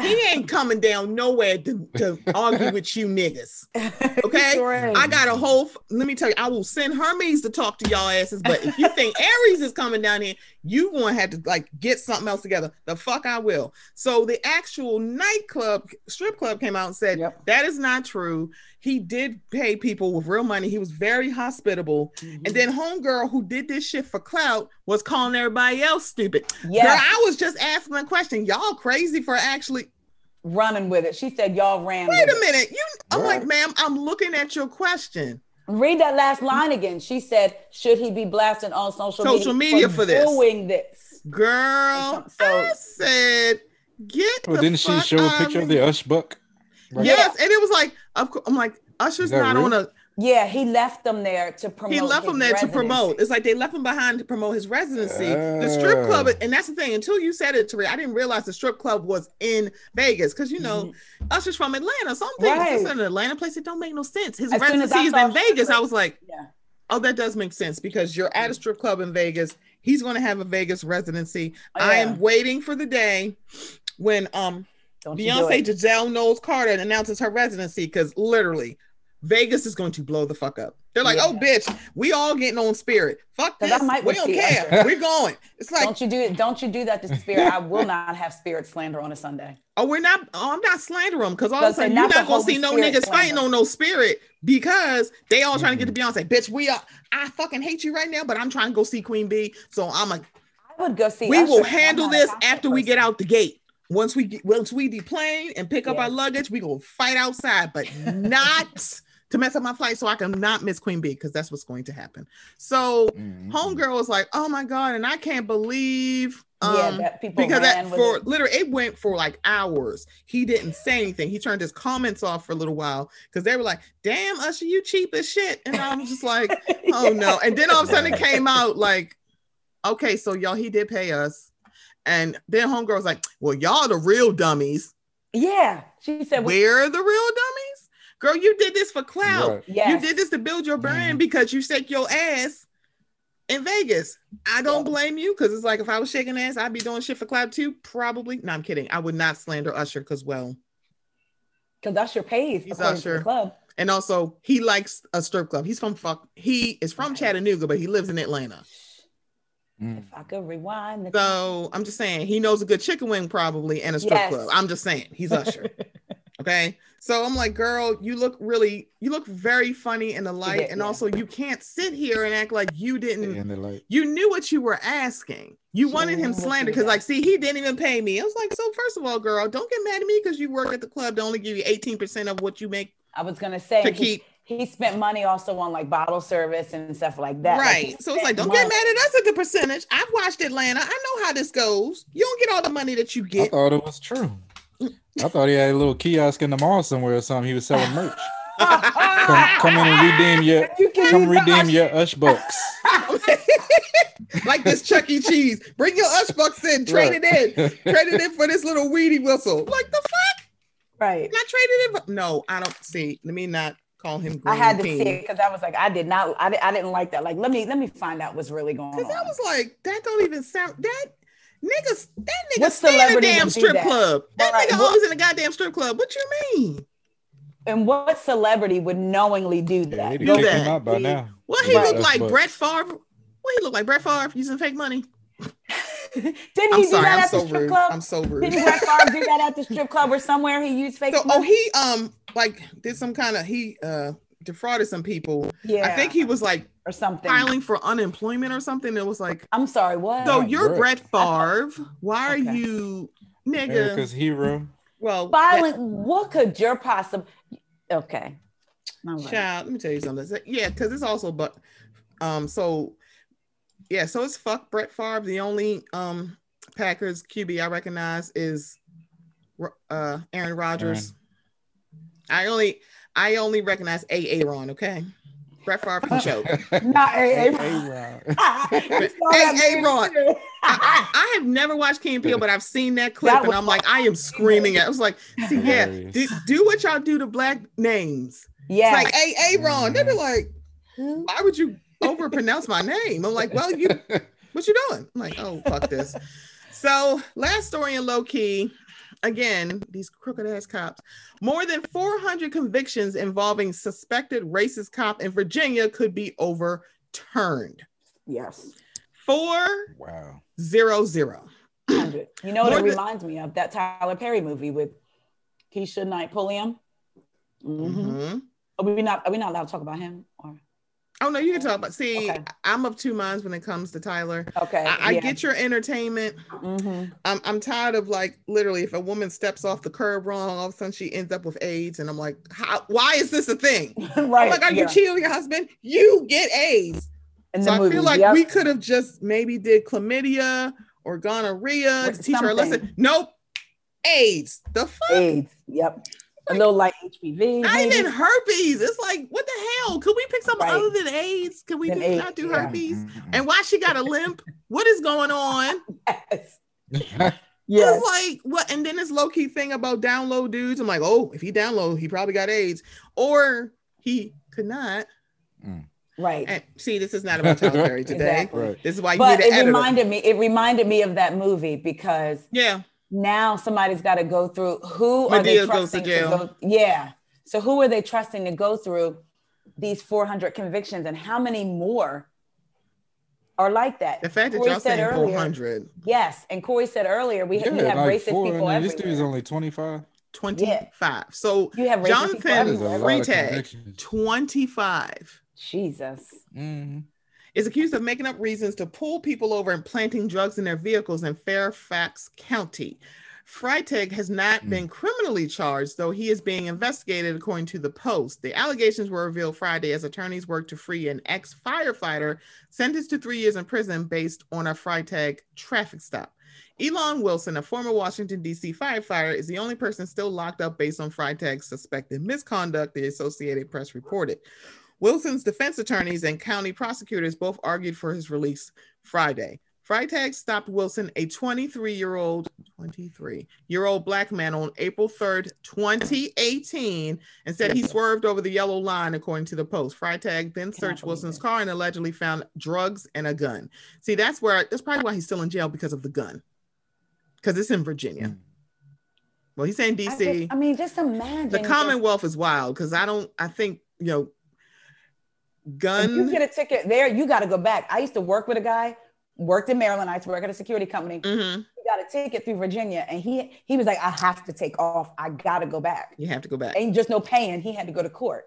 he ain't coming down nowhere to, to argue with you niggas. Okay? Sure. I got a whole. f- Let me tell you, I will send Hermes to talk to y'all asses. But if you think Ares is coming down here, you gonna have to like get something else together. The fuck I will. So the actual nightclub strip club came out and said Yep. that is not true. He did pay people with real money. He was very hospitable. Mm-hmm. And then homegirl who did this shit for clout was calling everybody else stupid. Yeah, Girl, I was just asking a question. Y'all crazy for actually running with it. She said y'all ran. wait with a minute. You I'm Right. like, ma'am, I'm looking at your question. Read that last line again. She said, "Should he be blasted on social, Social media for this. doing this?" Girl, So- I said, get Well, the didn't she fuck show a picture of the Ush buck? Right? Yes, and it was like, I'm like, Usher's Is not real? on a. Yeah, he left them there to promote. He left them him there to promote. It's like they left him behind to promote his residency. the strip club, Ah. and that's the thing. Until you said it, Tari, I didn't realize the strip club was in Vegas because you know Usher's from Atlanta. Some things Mm-hmm. Right. it's an Atlanta place that don't make no sense. His As soon as I residency is in Vegas. strip- I was like, Yeah. oh, that does make sense because you're at a strip club in Vegas. He's going to have a Vegas residency. Oh, I am waiting for the day when um Don't you do Beyonce it. Giselle Knowles Carter announces her residency because literally Vegas is going to blow the fuck up. They're like, Yeah. oh bitch, we all getting on spirit. Fuck 'Cause this. I might We don't care. Usher. We're going. It's like, don't you do it? Don't you do that to Spirit? I will not have Spirit slander on a Sunday. oh, we're not. Oh, I'm not slandering them because all of a sudden it, you're not not gonna see no Spirit niggas fighting on no spirit because they all trying to get to mm-hmm. Beyonce. Bitch, we are. I fucking hate you right now, but I'm trying to go see Queen B. So I'm like, I would go see. we Usher, will handle this concert after we get out the gate. Once we get, once we deplane and pick up Yeah. our luggage, we gonna fight outside, but not to mess up my flight, so I can not miss Queen B because that's what's going to happen. So Mhm. homegirl was like, "Oh my god!" and I can't believe. Yeah, Um, that people because that for it. literally it went for like hours. He didn't say anything. He turned his comments off for a little while because they were like, "Damn, Usher, you cheap as shit," and I was just like, oh no. And then all of a sudden it came out like, okay, so y'all, he did pay us. And then homegirl was like, well, y'all the real dummies. Yeah, she said. we- We're the real dummies? Girl, you did this for clout. Right. Yes. You did this to build your brand mm-hmm. because you shake your ass in Vegas. I don't blame you because it's like if I was shaking ass, I'd be doing shit for cloud too. Probably. No, I'm kidding. I would not slander Usher because well, Because Usher pays He's according to the Usher. club. and also he likes a strip club. He's from fuck. He is from Chattanooga, but he lives in Atlanta. Mm. If I could rewind the So I'm just saying he knows a good chicken wing probably and a strip Yes. club. I'm just saying he's Usher. okay. So I'm like, girl, you look really, you look very funny in the light, did, and yeah. also you can't sit here and act like you didn't And they're like, you knew what you were asking. You She wanted him knew slander because, like, see, he didn't even pay me. I was like, so first of all, girl, don't get mad at me because you work at the club to only give you 18% of what you make I was gonna say to he, keep. He spent money also on like bottle service and stuff like that. Like, right. So it's like, don't money. get mad at us at the percentage. I've watched Atlanta. I know how this goes. You don't get all the money that you get. I thought it was true. I thought he had a little kiosk in the mall somewhere or something. He was selling merch. Come, come in and redeem your You come redeem Usher- your Ush bucks. like this Chuck E. Cheese. Bring your Ush bucks in, trade Right. it in, trade it in for this little weedy whistle. Like the fuck? Right. Not traded in? for- No, I don't see. Let me not call him. Green I had to Bean. see it because I was like, I did not, I, di- I didn't like that. Like, let me let me find out what's really going on. Cause I was like, that don't even sound that niggas that nigga What stay in a damn strip that? club. That Right, nigga what- always in a goddamn strip club. What you mean? and what celebrity would knowingly do that? they'd Do kick that. him out by now. What he Right. look like bucks. Brett Favre? What he look like Brett Favre using fake money? Didn't I'm he do sorry, that I'm at so the strip rude. club? I'm so rude. Didn't Brett Favre do that at the strip club or somewhere? He used fake So oh he um like did some kind of he uh defrauded some people. yeah, I think he was like or something. filing for unemployment or something. It was like, I'm sorry. What? so you're Brett Brett. Favre. Why are Okay. you nigga? America's hero. well, that- filing? What could your possible? Okay. All right. Child, let me tell you something. So- Yeah, because it's also but um so yeah, so it's fuck Brett Favre. The only um Packers QB I recognize is uh Aaron Rodgers. I only I only recognize A Aaron, okay? Brett Favre can choke. Not A. A. A-Rod. I, I have never watched Key and Peele, but I've seen that clip That and I'm like, I am screaming at. I was like, see, yeah, do, do what y'all do to black names. Yeah. It's like, hey, Aaron. They'd be like, why would you overpronounce my name? I'm like, well, you what you doing? I'm like, oh fuck this. So last story in low key. Again, these crooked ass cops. More than 400 convictions involving suspected racist cop in Virginia could be overturned. Yes. Four wow. zero zero. You know what More it than- reminds me of? That Tyler Perry movie with Keshia Knight Pulliam. Mm-hmm. Mhm. Are we not? Are we not allowed to talk about him? Or Oh no, you can talk about. See, Okay. I'm of two minds when it comes to Tyler. okay? I, I yeah. get your entertainment. Mm-hmm. I'm I'm tired of like literally if a woman steps off the curb wrong, all of a sudden she ends up with AIDS, and I'm like, how? Why is this a thing? right. I'm like, are you cheating on your husband? You get AIDS. In so I movie, feel like yep. we could have just maybe did chlamydia or gonorrhea Or to teach her a lesson. something. Nope, AIDS. The fuck? AIDS. Yep. A little like HPV. Not maybe. even herpes. It's like, what the hell? Could we pick something Right. other than AIDS? Could we do, AIDS, not do yeah. herpes? Mm-mm. And why she got a limp? what is going on? Yes. Yes. It's like what? And then this low key thing about download dudes. I'm like, oh, if he download, he probably got AIDS, or he could not. Mm. Right. And see, this is not about Tyler Perry today. Exactly. right. This is why you But need an it editor. reminded me. It reminded me of that movie because yeah, now somebody's got to go through who are Madea they goes to trusting jail. go yeah so who are they trusting to go through these 400 convictions and how many more are like that the fact that Corey y'all said saying earlier- 400, yes and corey said earlier we, Yeah, we have like racist four, people and then this dude's everywhere only 25. 25. So you have racist Jonathan people That is a everywhere. lot Free of tag. convictions. 25 jesus Mhm. Is accused of making up reasons to pull people over and planting drugs in their vehicles in Fairfax County. Freitag has not Hmm. been criminally charged, though he is being investigated, according to the Post. The allegations were revealed Friday as attorneys work to free an ex firefighter sentenced to three years in prison based on a Freitag traffic stop. Elon Wilson, a former Washington, D.C. firefighter, is the only person still locked up based on Freitag's suspected misconduct, the Associated Press reported. Wilson's defense attorneys and county prosecutors both argued for his release Friday. Freitag stopped Wilson, a 23 year old, 23 year old black man, on April 3rd, 2018, and said he swerved over the yellow line, according to the Post. Freitag then searched Wilson's believe car and allegedly found drugs and a gun. See, that's where that's probably why he's still in jail because of the gun, because it's in Virginia. Mm. Well, he's saying I, DC. just- I mean, just imagine. the just- Commonwealth is wild because I don't. I think you know, If gun. you get a ticket there, you got to go back. I used to work with a guy, worked in Maryland. I used to work at a security company. Mhm. He got a ticket through Virginia, and he he was like, "I have to take off. I got to go back." You have to go back. Ain't just no paying. He had to go to court.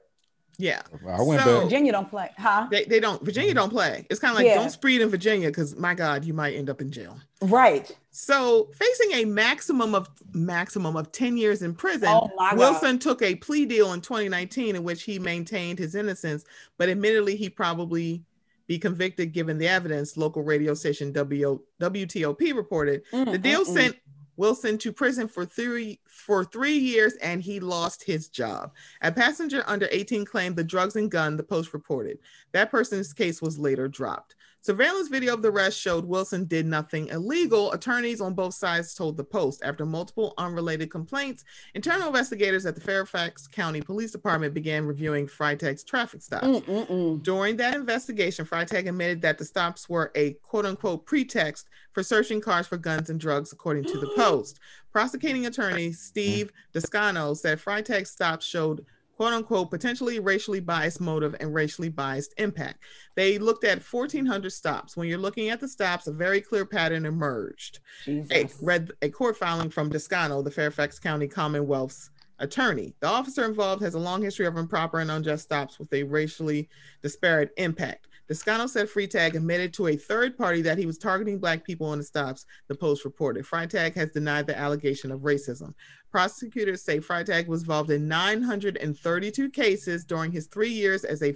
Yeah. I went So- back. Virginia don't play, huh? They, they don't Virginia don't play. It's kind of like Yeah. don't speed in Virginia because my God, you might end up in jail. Right. So facing a maximum of maximum of 10 years in prison, Oh my God. Wilson took a plea deal in 2019 in which he maintained his innocence, but admittedly he probably be convicted given the evidence, local radio station WO, WTOP reported. Mm, The deal mm, mm. Wilson to prison for three for three years and he lost his job. A passenger under 18 claimed the drugs and gun, the post reported. That person's case was later dropped. Surveillance video of the arrest showed Wilson did nothing illegal. Attorneys on both sides told the Post. After multiple unrelated complaints, internal investigators at the Fairfax County Police Department began reviewing Freitag's traffic stops. Mm, mm, mm. During that investigation, Freitag admitted that the stops were a quote unquote pretext for searching cars for guns and drugs, according to the Post. Prosecuting attorney Steve Descano said Freitag's stops showed quote unquote potentially racially biased motive and racially biased impact. They looked at 1,400 stops. When you're looking at the stops, a very clear pattern emerged a, read a court filing from Descano, the Fairfax County Commonwealth's attorney. The officer involved has a long history of improper and unjust stops with a racially disparate impact. Descano said Freitag admitted to a third party that he was targeting black people on the stops, the Post reported. Freitag has denied the allegation of racism. Prosecutors say Freitag was involved in 932 cases during his three years as a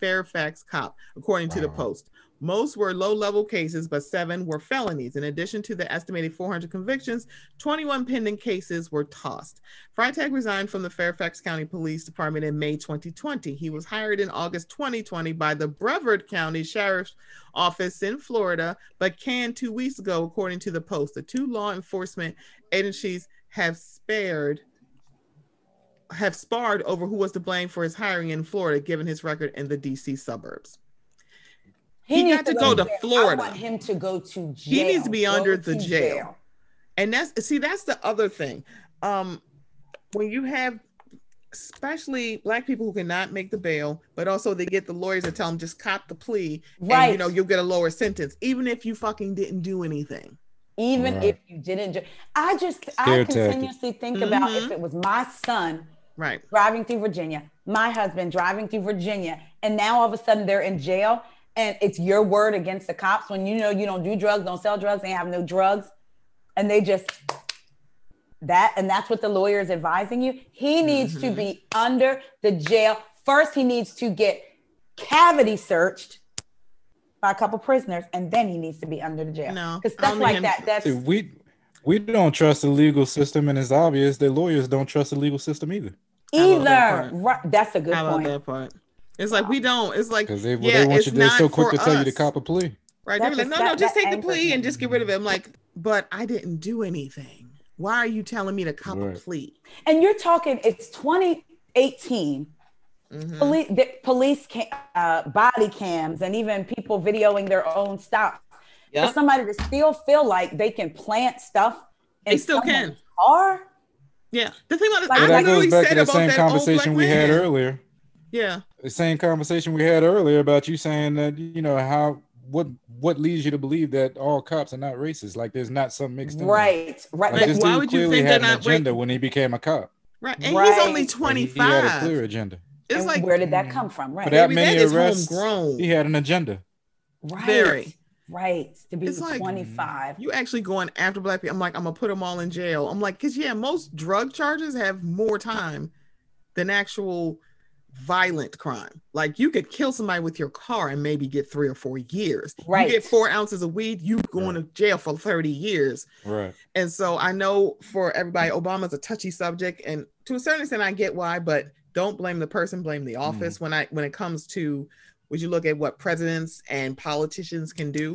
Fairfax cop, according to the Post. Most were low level cases, but seven were felonies. In addition to the estimated 400 convictions, 21 pending cases were tossed. Freitag resigned from the Fairfax County Police Department in May 2020. He was hired in August 2020 by the Brevard County Sheriff's Office in Florida, but canned two weeks ago, according to the Post. The two law enforcement agencies have spared have sparred over who was to blame for his hiring in Florida, given his record in the DC suburbs. He needs got to go to jail. Florida. I want him to go to jail. He needs to be Go under the to jail. and that's see that's the other thing um when you have especially black people who cannot make the bail but also they get the lawyers that tell them just cop the plea and you know you'll get a lower sentence even if you fucking didn't do anything Even Right. if you didn't, ju- I just I Scare tactic. continuously think about Mhm. if it was my son right driving through Virginia, my husband driving through Virginia, and now all of a sudden they're in jail, and it's your word against the cops when you know you don't do drugs, don't sell drugs, they have no drugs, and they just that, and that's what the lawyer is advising you. He needs to Mhm. be under the jail. First, he needs to get cavity searched by a couple prisoners, and then he needs to be under the jail. No, because stuff like him- that. That's See, we we don't trust the legal system, and it's obvious that lawyers don't trust the legal system either. How about that either. Right, that's a good how about point. that part it's like we don't it's like Because they, yeah, they want it's you, they're so not quick for to tell you to us. cop a plea. right That they're like just- no no just take the angers plea and just get rid of it i'm like but i didn't do anything why are you telling me to cop a plea And you're talking, it's 2018. Mhm. Police, the police cam, uh, body cams, and even people videoing their own stops. For somebody to still feel like they can plant stuff in They still someone's can. car. yeah the thing about it Like- i But that literally goes back said to the about same that conversation we had earlier. yeah The same conversation we had earlier about you saying that you know how what what leads you to believe that all cops are not racist? Like there's not some mixed in there. Right, right. Like Like, this why dude would you clearly think had they're an not agenda ra- when he became a cop. right and Right. he's only And Like, he- 25 He, had a clear agenda. it's And like where did that hmm. come from? Right, For that Baby, many that is arrests, homegrown. he had an agenda. right, very. right. To be It's like- 25. you actually going after black people i'm like i'm gonna put them all in jail i'm like because yeah most drug charges have more time than actual violent crime. Like you could kill somebody with your car and maybe get three or four years. Right. you get four ounces of weed you going to jail for 30 years. Right. and so i know for everybody obama's a touchy subject and to a certain extent i get why but don't blame the person blame the office. Mm-hmm. When i when it comes to would you look at what presidents and politicians can do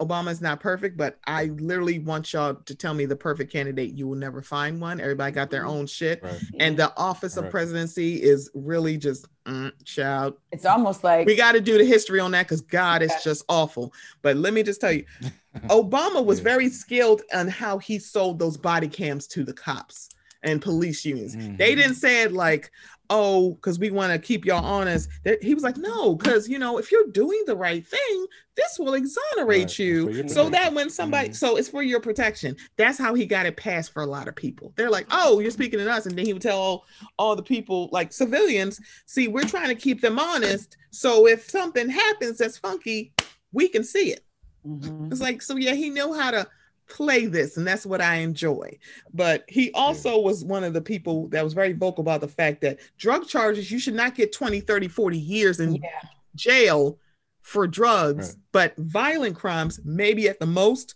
Obama is not perfect, but I literally want y'all to tell me the perfect candidate. You will never find one. Everybody got their own shit. Right. And the office of presidency is really just mm, child. It's almost like We got to do the history on that because God is Yeah. just awful. But let me just tell you, Obama was Yeah. very skilled on how he sold those body cams to the cops and police unions. They Mhm. didn't say it like, oh, because we want to keep y'all honest. That- He was like, no, because you know, if you're doing the right thing, this will exonerate Right, you. So that when somebody, Mhm. so it's for your protection. That's how he got it passed for a lot of people. They're like, oh, you're speaking to us. And then he would tell all, all the people, like civilians, see, we're trying to keep them honest. So if something happens that's funky, we can see it. Mhm. It's like, so yeah, he knew how to play this, and that's what I enjoy. But he also was one of the people that was very vocal about the fact that drug charges, you should not get 20, 30, 40 years in yeah. jail for drugs, Right. but violent crimes, maybe at the most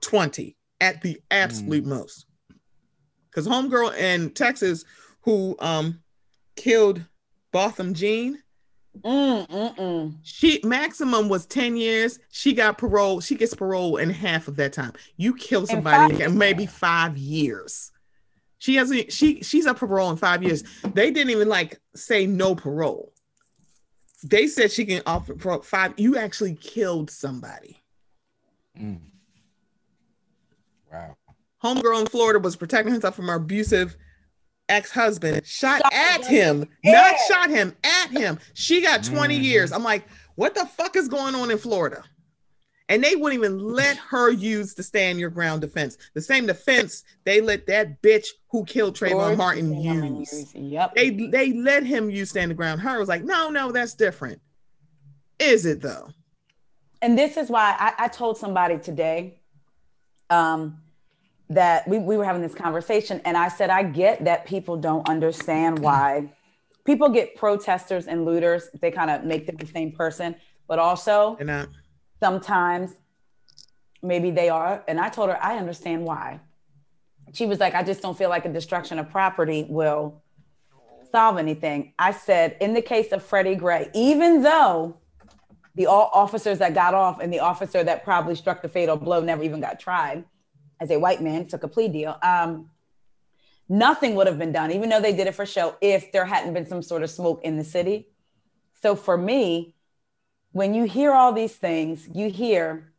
20, at the absolute most. Because homegirl in Texas who um killed Botham Jean, Mm, she maximum was 10 years. She got parole. She gets parole in half of that time. You kill somebody five- in maybe five years. She hasn't she she's up for parole in five years. They didn't even like say no parole. They said she can offer for five. You actually killed somebody. Mm. Wow. Homegirl in Florida was protecting herself from her abusive ex-husband, shot Shot at him. him, Yeah. not shot him, at him. She got 20 Mhm. years. I'm like, what the fuck is going on in Florida? And they wouldn't even let her use the stand your ground defense. The same defense they let that bitch who killed Trayvon George Martin Zimmerman use. Yep. They they let him use stand the ground. Her was like, no, no, that's different. Is it though? and this is why I, I told somebody today um, that we, we were having this conversation and i said i get that people don't understand why people get protesters and looters. They kind of make them the same person but also sometimes maybe they are. And i told her i understand why. She was like i just don't feel like a destruction of property will solve anything. I said in the case of freddie gray even though the all officers that got off and the officer that probably struck the fatal blow never even got tried as a white man took a plea deal um, nothing would have been done even though they did it for show if there hadn't been some sort of smoke in the city. So for me when you hear all these things you hear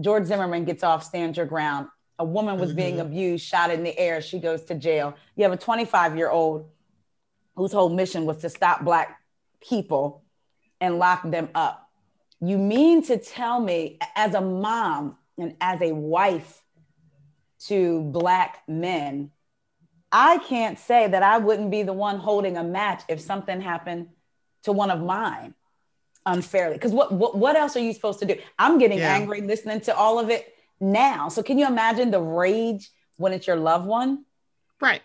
george zimmerman gets off stand your ground. A woman was being Mhm. abused shot in the air she goes to jail. You have a 25 year old whose whole mission was to stop black people and lock them up. You mean to tell me as a mom and as a wife to black men i can't say that i wouldn't be the one holding a match if something happened to one of mine unfairly because what, what what else are you supposed to do i'm getting Yeah. angry listening to all of it now so can you imagine the rage when it's your loved one right.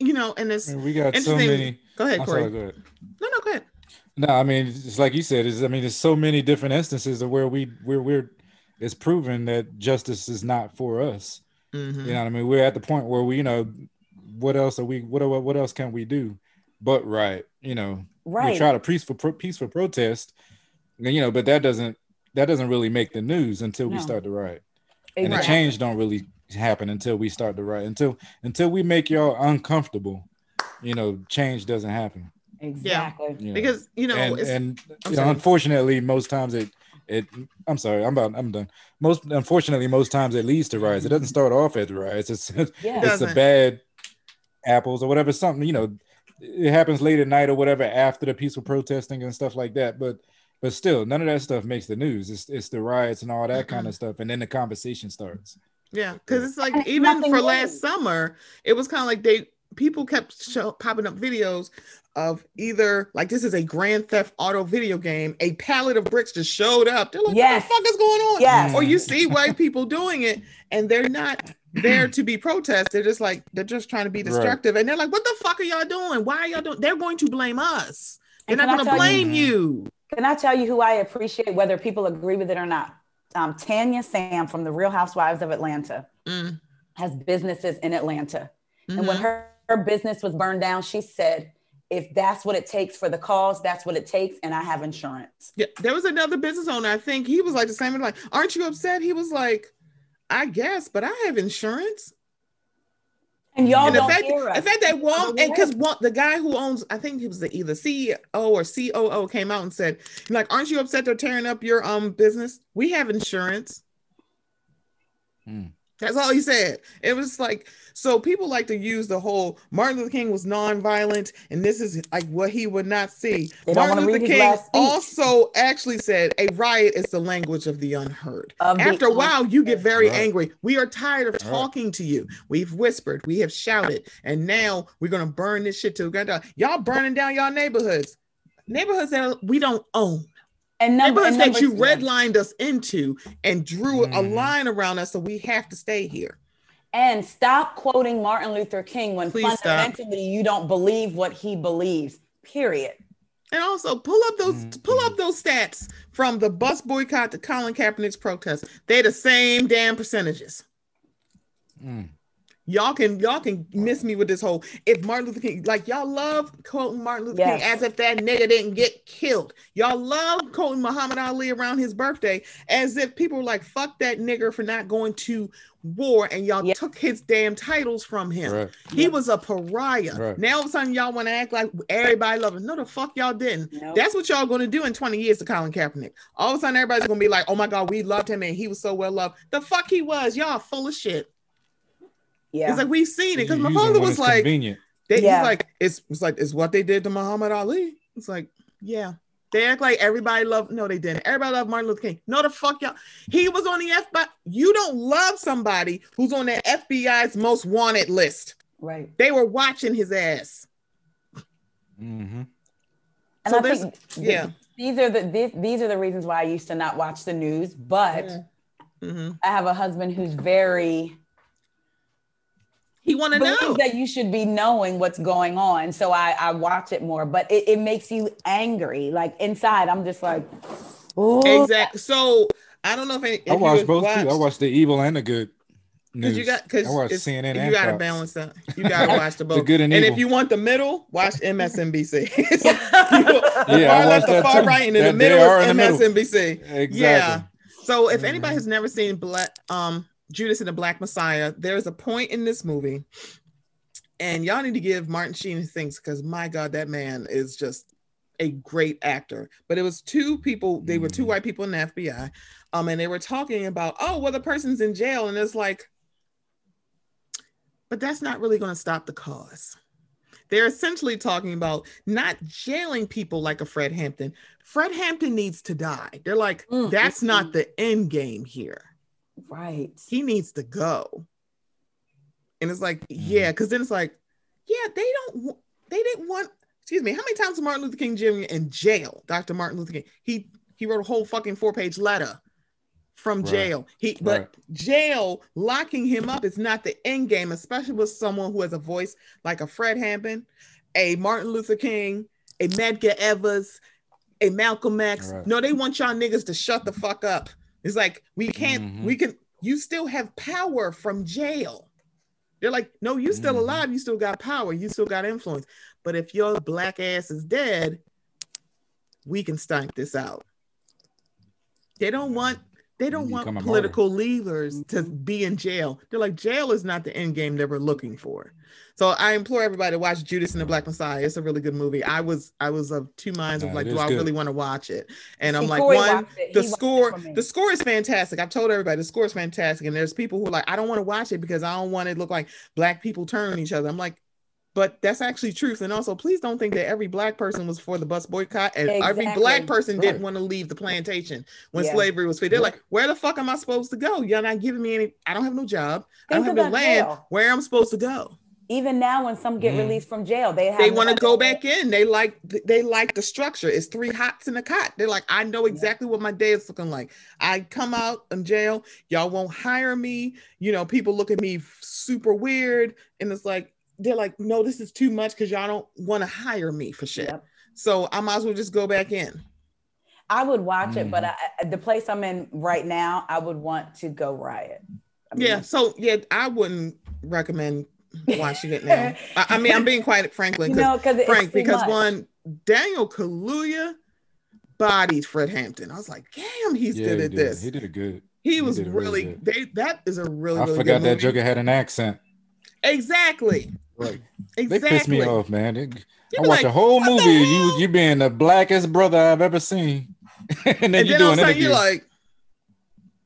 You know, and it's I we got so Interesting. many. go ahead, I'm Corey. sorry, go ahead. No, no, go ahead. No, I mean, it's like you said. Is I mean, there's so many different instances of where we where we're it's proven that justice is not for us. Mhm. You know what I mean? We're at the point where we, you know, what else are we? What are- what else can we do? But right, you know, right we try to peaceful peaceful protest, and, you know, but that doesn't that doesn't really make the news until we start to riot, and the change don't really happen until we start to riot. Until until we make y'all uncomfortable, you know, change doesn't happen. exactly you know. Because you know, and, it's, and you know, unfortunately, most times it it. I'm sorry, I'm about I'm done. Most unfortunately, most times it leads to riots. It doesn't start off as riots. It's yeah it's a bad apples or whatever. Something you know, it happens late at night or whatever after the peaceful protesting and stuff like that. But but still, none of that stuff makes the news. It's it's the riots and all that kind of stuff, and then the conversation starts. Yeah, because it's like And even for new. last summer, it was kind of like they people kept show, popping up videos of either like this is a Grand Theft Auto video game, a pallet of bricks just showed up. They're like, Yes. what the fuck is going on? Yes. Or you see white people doing it and they're not there to be protest. They're just like they're just trying to be Right. destructive. And they're like, what the fuck are y'all doing? Why are y'all doing? They're going to blame us. They're And not going to tell you- blame you. Can I tell you who I appreciate, whether people agree with it or not? Um, Tanya Sam from the Real Housewives of Atlanta Mm, has businesses in Atlanta. And when mhm. her, her business was burned down, she said, if that's what it takes for the cause, that's what it takes, and I have insurance. Yeah, there was another business owner. I think he was like the same. Like, aren't you upset? He was like, I guess, but I have insurance. And y'all And don't fact, hear us. the fact that Wal By the and because way. the guy who owns, I think he was the either CEO or COO came out and said, like, aren't you upset they're tearing up your um business? We have insurance. Hmm. That's all he said. It was like so people like to use the whole Martin Luther King was nonviolent, and this is like what he would not see. They Martin Luther King also actually said a riot is the language of the unheard. Of the After a while, you get very Right. angry. We are tired of talking to you. We've whispered, we have shouted, and now we're gonna burn this shit to the ground. Y'all burning down y'all neighborhoods, neighborhoods that we don't own and number, neighborhoods and that you redlined us into and drew a Mhm. line around us so we have to stay here. And stop quoting Martin Luther King when Please stop. fundamentally you don't believe what he believes. Period. And also pull up those Mhm. pull up those stats from the bus boycott to Colin Kaepernick's protest. They're the same damn percentages. Mm. Y'all can y'all can miss me with this whole if Martin Luther King like y'all love quoting Martin Luther King as if that nigga didn't get killed. Y'all love quoting Muhammad Ali around his birthday as if people were like fuck that nigga for not going to war and y'all Yeah. took his damn titles from him. Right. He was a pariah. Right. Now all of a sudden y'all want to act like everybody love him. No, the fuck y'all didn't. Nope. That's what y'all gonna do in 20 years to Colin Kaepernick. All of a sudden everybody's gonna be like, oh my god, we loved him and he was so well loved. The fuck he was. Y'all full of shit. Yeah. It's like we've seen it because my father was like, convenient. they, Yeah. he's like, it's it's like it's what they did to Muhammad Ali. It's like, yeah. They act like everybody loved. No, they didn't. Everybody loved Martin Luther King. No, the fuck y'all. He was on the FBI. You don't love somebody who's on the FBI's most wanted list. right. They were watching his ass. Mm-hmm. And So I think yeah. these are the these, these are the reasons why I used to not watch the news, but hmm I have a husband who's very He want to know. that you should be knowing what's going on. So I, I watch it more, but it, it makes you angry. Like inside, I'm just like, oh, Exactly. So I don't know if, any, if I you watched have both too. I watched- watched the evil and the good. Because you got because I watched CNN you got to balance that. You got to watch the both. the good and and if you want the middle, watch MSNBC. Yeah, I far left watched to that far too. right, and in the middle are is in the middle. MSNBC. Exactly. Yeah. So if Mhm. anybody has never seen Black um Judas and the Black Messiah, there's a point in this movie, and y'all need to give Martin Sheen his things because my God, that man is just a great actor. But it was two people, they were two Mhm. white people in the FBI, um, and they were talking about, oh, well, the person's in jail, and it's like, but that's not really going to stop the cause. They're essentially talking about not jailing people like a Fred Hampton. Fred Hampton needs to die. They're like, Mm, that's mm, not the end game here. Right. He needs to go. And it's like, Mm. yeah, because then it's like, yeah, they don't, they didn't want. Excuse me, how many times was Martin Luther King Jr. in jail? Dr. Martin Luther King. He he wrote a whole fucking four page letter from Right. jail. He but Right. jail locking him up is not the end game, especially with someone who has a voice like a Fred Hampton, a Martin Luther King, a Medgar Evers, a Malcolm X. Right. No, they want y'all niggas to shut the fuck up. It's like we can't, Mhm. we can, you still have power from jail. They're like, no, you still Mhm. alive, you still got power, you still got influence. But if your black ass is dead, we can stomp this out. They don't want they don't want become a political leaders to be in jail. They're like, jail is not the end game that we're looking for. So I implore everybody to watch Judas and the Black Messiah. It's a really good movie. I was I was of two minds of No, like, do I good. really want to watch it? And I'm like, Corey one, watched it. He the score, the score is fantastic. I've told everybody the score is fantastic. And there's people who are like, I don't want to watch it because I don't want it to look like black people turn on each other. I'm like, but that's actually truth. And also, please don't think that every black person was for the bus boycott and every black person didn't want to leave the plantation when Yeah. slavery was free. They're Right. like, where the fuck am I supposed to go? You're not giving me any. I don't have no job. I don't have no land. jail. Where am I'm supposed to go? Even now, when some get Mhm. released from jail, they have they want to go back in. They like they like the structure. It's three hots in a cot. They're like, I know exactly what my day is looking like. I come out in jail, y'all won't hire me. You know, people look at me super weird, and it's like they're like, no, this is too much because y'all don't want to hire me for shit. Yep. So I might as well just go back in. I would watch it, but Mhm. I, the place I'm in right now, I would want to go riot. I mean, Yeah. So yeah, I wouldn't recommend watching it now. I, I, mean, I'm being quite frankly, you know, because Frank, because much. one Daniel Kaluuya bodied Fred Hampton. I was like, damn, he's yeah, good at he this. He did a good. He, he was really, really they that is a really. I really forgot that Joker had an accent. Exactly. Right. Exactly. They pissed me off, man. They, I watched like, a whole movie. You you being the blackest brother I've ever seen, and then and you doing it. You're like,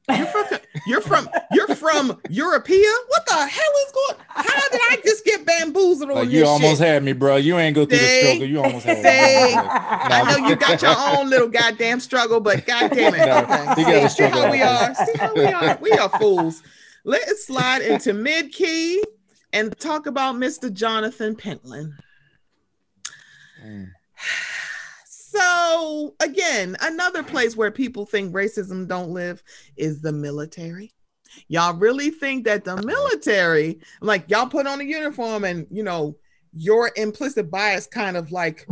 you're from, you're from, you're from Europea. What the hell is going? How did I just get bamboozled like on you almost shit? had me, bro. You ain't go through the struggle. You almost had me. I know you got your own little goddamn struggle, but goddamn it, no, okay. see, see how we are. See how we are. We are fools. Let's slide into mid key and talk about Mr. Jonathan Pentland. Mm. So again, another place where people think racism don't live is the military. Y'all really think that the military, like y'all put on a uniform and you know, your implicit bias kind of like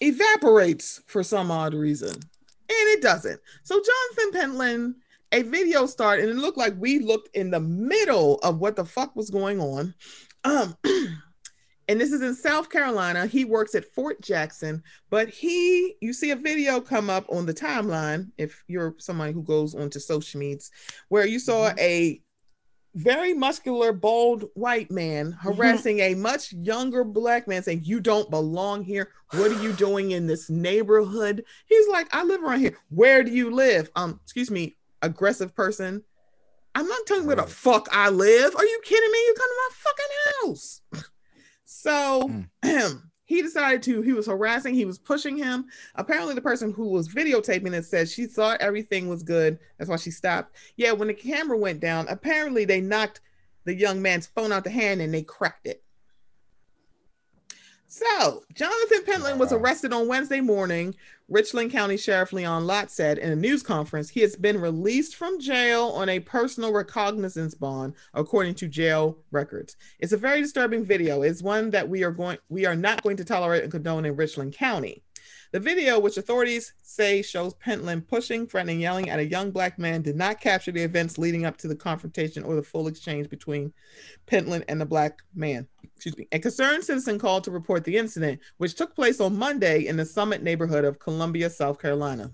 evaporates for some odd reason. And it doesn't. So Jonathan Pentland, a video started, and it looked like we looked in the middle of what the fuck was going on. Um and this is in South Carolina. He works at Fort Jackson, but he, you see a video come up on the timeline if you're somebody who goes onto social medias, where you saw mm-hmm. a very muscular, bald white man mm-hmm. harassing a much younger black man, saying, You don't belong here. What are you doing in this neighborhood? He's like, I live around here. Where do you live? Um, excuse me, aggressive person. I'm not telling you where the fuck I live. Are you kidding me? You come to my fucking house. So mm. he decided to, he was harassing, he was pushing him. Apparently, the person who was videotaping it said she thought everything was good. That's why she stopped. Yeah, when the camera went down, apparently they knocked the young man's phone out the hand and they cracked it. So, Jonathan Pentland was arrested on Wednesday morning. Richland County Sheriff Leon Lott said in a news conference he has been released from jail on a personal recognizance bond, according to jail records. It's a very disturbing video. It's one that we are going we are not going to tolerate and condone in Richland County. The video, which authorities say shows Pentland pushing, threatening, yelling at a young black man, did not capture the events leading up to the confrontation or the full exchange between Pentland and the black man. Excuse me. A concerned citizen called to report the incident, which took place on Monday in the Summit neighborhood of Columbia, South Carolina.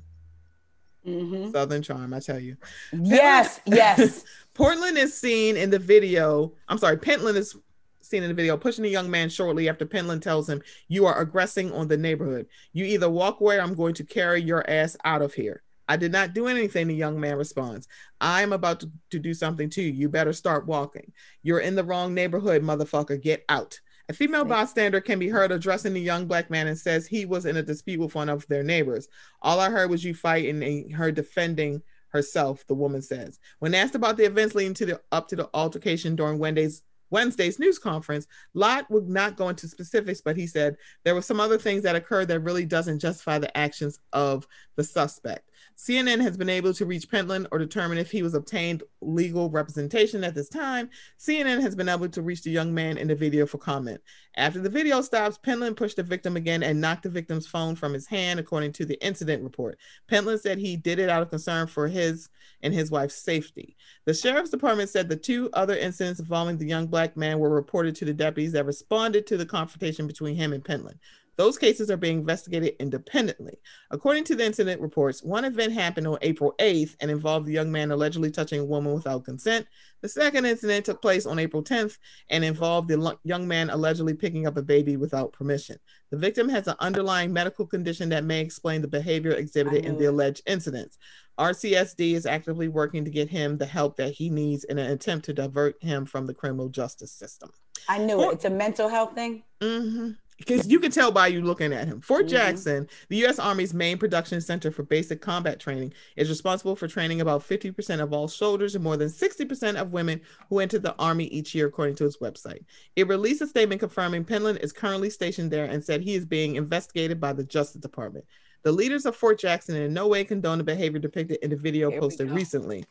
Mm-hmm. Southern charm, I tell you. Yes, yes. Portland is seen in the video. I'm sorry, Pentland is seen in the video, pushing a young man shortly after Penland tells him, You are aggressing on the neighborhood. You either walk away or I'm going to carry your ass out of here. I did not do anything, the young man responds. I'm about to, to do something too. You You better start walking. You're in the wrong neighborhood, motherfucker. Get out. A female bystander can be heard addressing the young black man and says he was in a dispute with one of their neighbors. All I heard was you fighting and her defending herself, the woman says. When asked about the events leading to the up to the altercation during Wednesday's Wednesday's news conference, Lott would not go into specifics, but he said there were some other things that occurred that really doesn't justify the actions of the suspect. CNN has been able to reach Pentland or determine if he was obtained legal representation at this time. CNN has been able to reach the young man in the video for comment. After the video stops, Pentland pushed the victim again and knocked the victim's phone from his hand, according to the incident report. Pentland said he did it out of concern for his and his wife's safety. The sheriff's department said the two other incidents involving the young black man were reported to the deputies that responded to the confrontation between him and Pentland. Those cases are being investigated independently. According to the incident reports, one event happened on April 8th and involved the young man allegedly touching a woman without consent. The second incident took place on April 10th and involved the young man allegedly picking up a baby without permission. The victim has an underlying medical condition that may explain the behavior exhibited in the alleged incidents. RCSD is actively working to get him the help that he needs in an attempt to divert him from the criminal justice system. I knew it. It's a mental health thing. Mm-hmm because you can tell by you looking at him. Fort mm-hmm. Jackson, the U.S. Army's main production center for basic combat training, is responsible for training about 50% of all soldiers and more than 60% of women who enter the Army each year, according to its website. It released a statement confirming Pentland is currently stationed there and said he is being investigated by the Justice Department. The leaders of Fort Jackson in no way condone the behavior depicted in the video posted recently.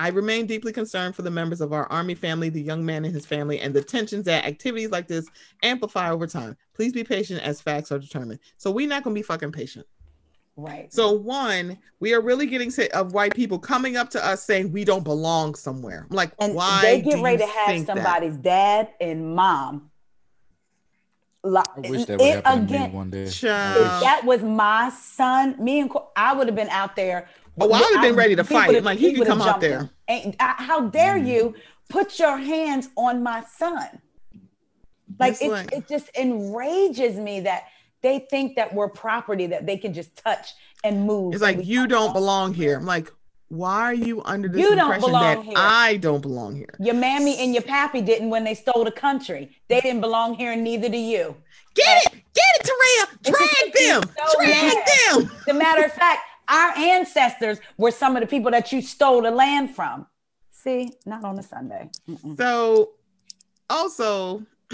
I remain deeply concerned for the members of our Army family, the young man and his family, and the tensions that activities like this amplify over time. Please be patient as facts are determined. So we're not going to be fucking patient. Right. So one, we are really getting sick of white people coming up to us saying we don't belong somewhere. I'm like, and why? they get do ready you to have think that? somebody's dad and mom. Li- I wish that would it happen to me one day. If that was my son, me and Co- I would have been out there. Oh, I would've been ready to fight. Like, he could come out there. And how dare Mhm. you put your hands on my son? Like it, like- it just enrages me that they think that we're property that they can just touch and move. It's like you don't belong here. I'm like, why are you under this You don't impression belong that here. I don't belong here? Your mammy and your pappy didn't when they stole the country. They didn't belong here, and neither do you. Get it, get it, Terrell. Drag them, so drag mad. them. As a matter of fact, our ancestors were some of the people that you stole the land from. See, not on a Sunday. Mm-mm. So, also,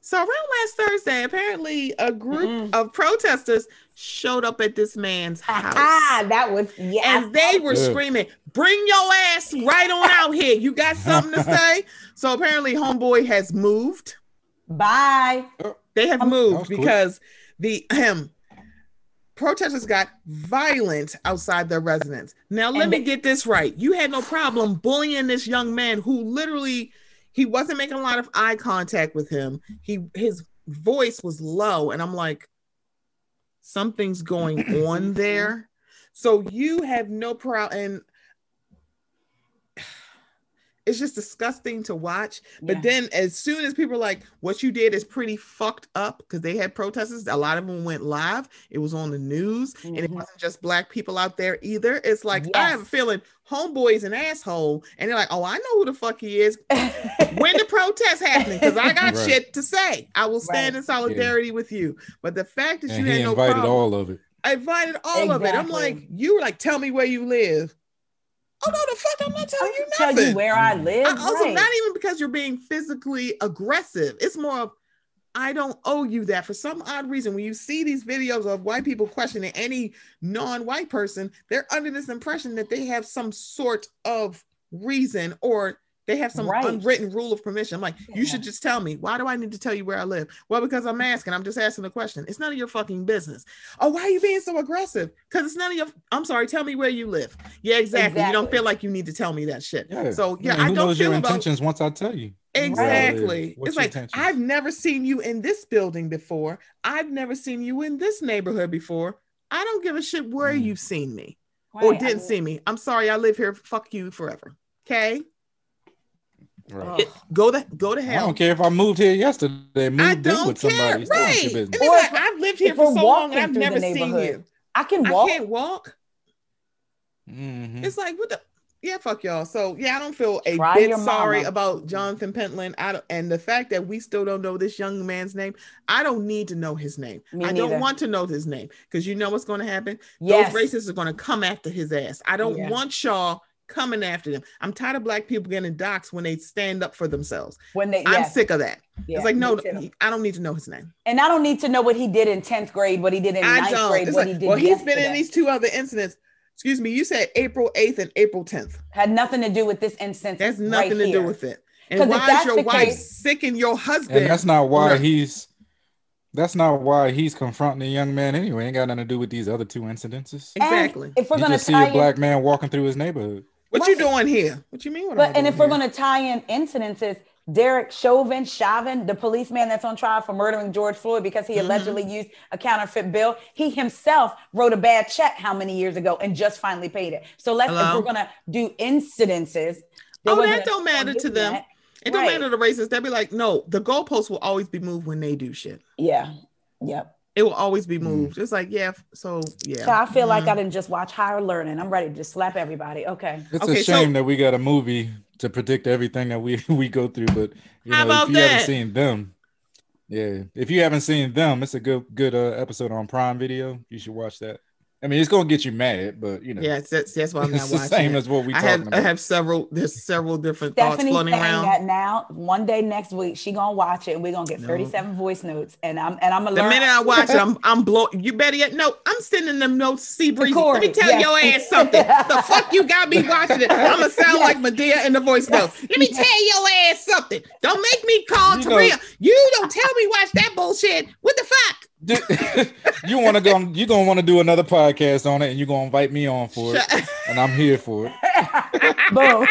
so around last Thursday, apparently a group Mm-mm. of protesters showed up at this man's house. Ah, that was yeah. and they were Yeah. screaming, "Bring your ass right on out here! You got something to say?" So apparently, homeboy has moved. Bye. They have Um, moved was cool. because the um, protesters got violent outside their residence. Now, let And me they- get this right. You had no problem bullying this young man who literally he wasn't making a lot of eye contact with him. He his voice was low, and I'm like, something's going on there. So you have no problem, and it's just disgusting to watch. But Yeah. then, as soon as people are like, "What you did is pretty fucked up," because they had protesters, a lot of them went live. It was on the news, and it Mhm. wasn't just black people out there either. It's like I have a Yes. feeling homeboy's an asshole, and they're like, "Oh, I know who the fuck he is." when the protest happening, because I got Right. shit to say. I will stand Right. in solidarity with you. But the fact that And you he had no invited problem, all of it. I invited all of it. I'm like, you were like, tell me where you live. Oh no, the fuck! I'm not telling you nothing. Tell you where I Mm. live. I also right. not even because you're being physically aggressive. It's more of I don't owe you that for some odd reason. When you see these videos of white people questioning any non-white person, they're under this impression that they have some sort of reason or they have some Right. unwritten rule of permission. I'm like, you should just tell me. Why do I need to tell you where I live? Well, because I'm asking. I'm just asking a question. It's none of your fucking business. Oh, why are you being so aggressive? Because it's none of your. I'm sorry. Tell me where you live. Yeah, exactly. You don't feel like you need to tell me that shit. Yeah. So yeah, Man, I who don't knows feel your about intentions once I tell you. Exactly. What's it's like intentions? I've never seen you in this building before. I've never seen you in this neighborhood before. I don't give a shit where Mm. you've seen me or Right, I didn't mean, see me. I'm sorry, I live here. Fuck you forever. Okay, Right. ugh. go to go to hell. I don't care if I moved here yesterday, moved I in don't with care. somebody. Right. ain't your And business. Or like, if- I've lived here for we're so long and I've never seen you. I can walk. I can't walk. Mhm. It's like what the yeah, fuck y'all. So yeah, I don't feel a Try bit sorry mama. about Jonathan Pentland. I don't, and the fact that we still don't know this young man's name. I don't need to know his name. Me I don't want to know his name because you know what's going to happen. Yes. Those racists are going to come after his ass. I don't Yeah. want y'all coming after them. I'm tired of black people getting doxxed when they stand up for themselves. when they. I'm yes, sick of that. yeah, it's like no. I don't need to know his name. and I don't need to know what he did in tenth grade, what he did in I ninth don't. grade, It's what like, he did well, he's been in these two other incidents. Excuse me. You said April 8th and April 10th. Had nothing to do with this instance. That's right nothing to do with it. And why is your wife case- sick and your husband? And that's not why Right. he's that's not why he's confronting the young man anyway. Ain't got nothing to do with these other two incidences. And exactly. if we're You gonna just see tie a in, black man walking through his neighborhood. What you doing here? What you mean? What but and if doing we're gonna tie in incidences, Derek Chauvin, Chauvin, the policeman that's on trial for murdering George Floyd because he Mhm. allegedly used a counterfeit bill, he himself wrote a bad check how many years ago and just finally paid it. So let's if we're gonna do incidences. Oh, that don't matter to them. that. It don't matter to the racists. They'll be like, no, the goalposts will always be moved when they do shit. Yeah. Yep. It will always be Mm. moved. It's like, yeah, so yeah. So I feel like. I didn't just watch higher learning. I'm ready to just slap everybody. Okay. It's Okay, a so- shame that we got a movie to predict everything that we we go through, but you How know, about if you that? haven't seen them, yeah, if you haven't seen them, it's a good good uh, episode on Prime Video. You should watch that. I mean, it's gonna get you mad, but you know, yeah, that's, that's why I'm not it's the same it. as what we I talking have about. I have several. There's several different thoughts floating around. that now. One day next week, she gonna watch it, and we're gonna get No. 37 voice notes. And I'm and I'm gonna The learn. minute I watch it, I'm I'm blow. You better yet no. I'm sending them notes. See, breezy. Let me tell yes. your ass something. the fuck you got me watching it? I'm gonna sound Yes. like Madea in the voice notes. Let me Yes. tell your ass something. Don't make me call You Taria. know- you don't tell me watch that bullshit. What the fuck? you want to go? You're gonna want to do another podcast on it, and you're gonna invite me on for it, and I'm here for it. Boom.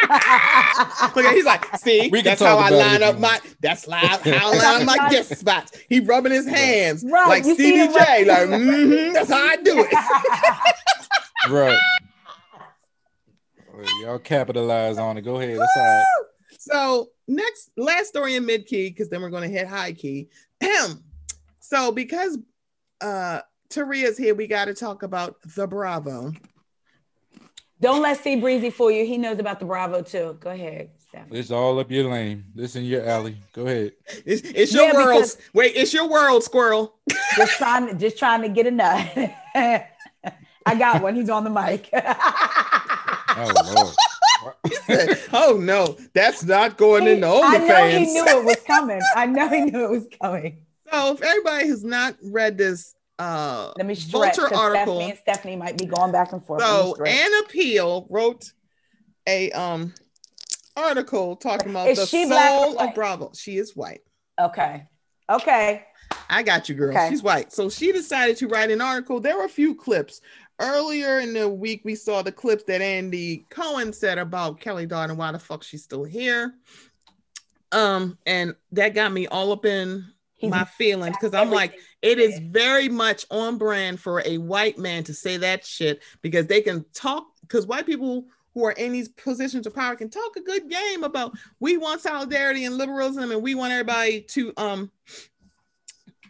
Look, he's like, see, We that's how I line up my. That's li- how I line up my guest spots. He rubbing his hands Right, like you see Stevie him J. rub- Like, mhm, that's how I do it. Right. Well, Y'all capitalize on it. Go ahead. That's all right. So next, last story in mid key, because then we're going to hit high key. so because uh Taria's here, we got to talk about the Bravo. Don't let C Breezy fool you. He knows about the Bravo too. Go ahead, Stephanie. It's all up your lane. This in your alley. Go ahead. It's, it's your Yeah, world. Wait, it's your world, squirrel. Just trying to just trying to get a nut. I got one. He's on the mic. Oh Lord. oh no, that's not going He- into I know he knew it was coming. I know he knew it was coming. So if everybody has not read this uh Let me stretch. Vulture article, Stephanie and Stephanie might be going back and forth. So. Anna Peel wrote a um article talking about Is the she black or soul of Bravo. She is white. okay. Okay. I got you, girl. Okay. She's white. So she decided to write an article. There were a few clips. Earlier in the week, we saw the clips that Andy Cohen said about Kelly Dodd and why the fuck she's still here. Um, and that got me all up in He's my feelings because I'm like, it is very much on brand for a white man to say that shit because they can talk because white people who are in these positions of power can talk a good game about we want solidarity and liberalism and we want everybody to um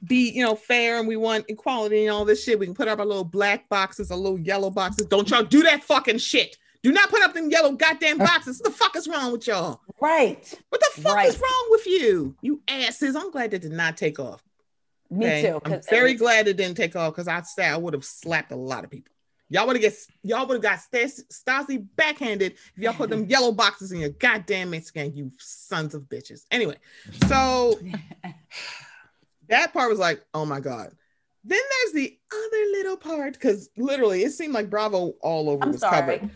be you know fair and we want equality and all this shit. We can put up our little black boxes, our little yellow boxes. Don't y'all do that fucking shit. Do not put up them yellow goddamn uh. boxes. What the fuck is wrong with y'all? Right. What the fuck Right. is wrong with you? You asses. I'm glad that did not take off. Me Okay? too. I'm very glad it didn't take off because I say I would have slapped a lot of people. Y'all would have get y'all would have got Stas- Stasi backhanded if y'all put them yellow boxes in your goddamn Mexican, you sons of bitches. Anyway, so that part was like, oh my god. Then there's the other little part because literally it seemed like Bravo all over I'm was sorry. covered.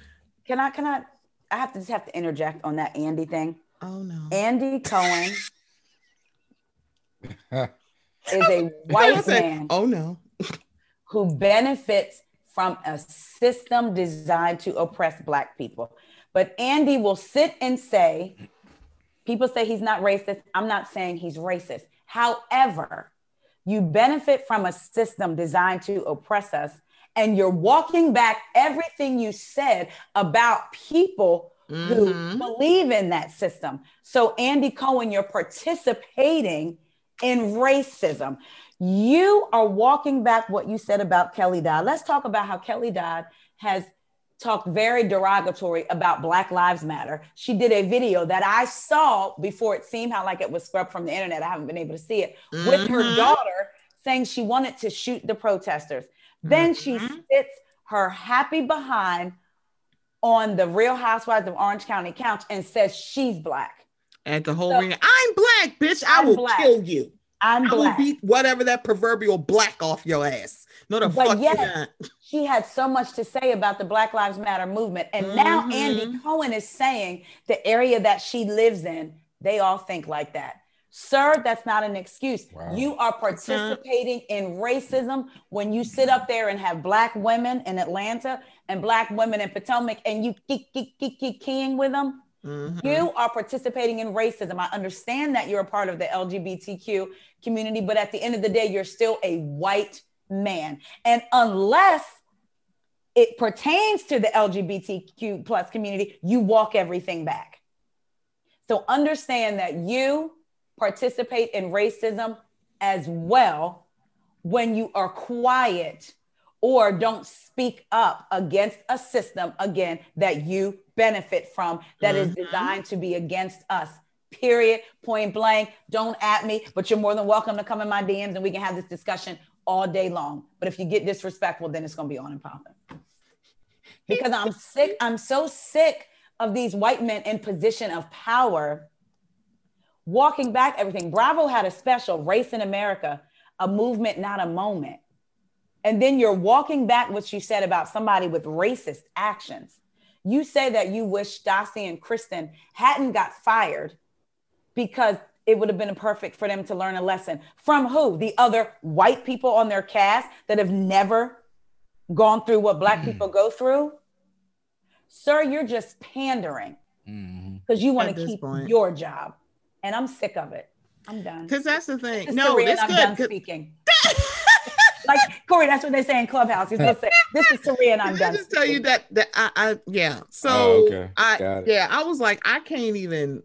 Can I can I I have to just have to interject on that Andy thing. Oh no. Andy Cohen is a white man oh no. who benefits from a system designed to oppress black people. But Andy will sit and say, people say he's not racist. I'm not saying he's racist. However, you benefit from a system designed to oppress us, and you're walking back everything you said about people who Mhm. believe in that system. So, Andy Cohen, you're participating in racism. You are walking back what you said about Kelly Dodd. Let's talk about how Kelly Dodd has talked very derogatory about Black Lives Matter. She did a video that I saw before it seemed how like it was scrubbed from the internet. I haven't been able to see it with her Mhm. daughter saying she wanted to shoot the protesters. Then she Mhm. sits her happy behind on the Real Housewives of Orange County couch and says she's black. At the whole So- ring. I'm black, bitch. I I'm will black. kill you. I'm I will black. beat whatever that proverbial black off your ass. No, the But fuck yet- she had so much to say about the Black Lives Matter movement. And now Mhm. Andy Cohen is saying the area that she lives in, they all think like that. Sir, that's not an excuse. Wow. You are participating in racism when you sit up there and have black women in Atlanta and black women in Potomac and you keep, keep, keep, keep keying with them. Mhm. You are participating in racism. I understand that you're a part of the LGBTQ community, but at the end of the day, you're still a white man. And unless it pertains to the LGBTQ plus community, you walk everything back. So understand that you participate in racism as well when you are quiet or don't speak up against a system again that you benefit from that is Mhm. designed to be against us period point blank. Don't at me but you're more than welcome to come in my dms and we can have this discussion all day long. But if you get disrespectful then it's going to be on and popping. Because i'm sick i'm so sick of these white men in position of power walking back everything bravo had a special race in america a movement not a moment and then you're walking back what you said about somebody with racist actions. You say that you wish Stassi and Kristen hadn't got fired because it would have been perfect for them to learn a lesson from who? The other white people on their cast that have never gone through what black mm. people go through. Sir, you're just pandering because mm-hmm. you want to keep point. your job. And I'm sick of it. I'm done. Because that's the thing. No, it's I'm good. done speaking. like Corey, that's what they say in Clubhouse. He's gonna say, "This is Taria, and I'm done." Just tell you that that I, I yeah. So oh, okay. I yeah, I was like, I can't even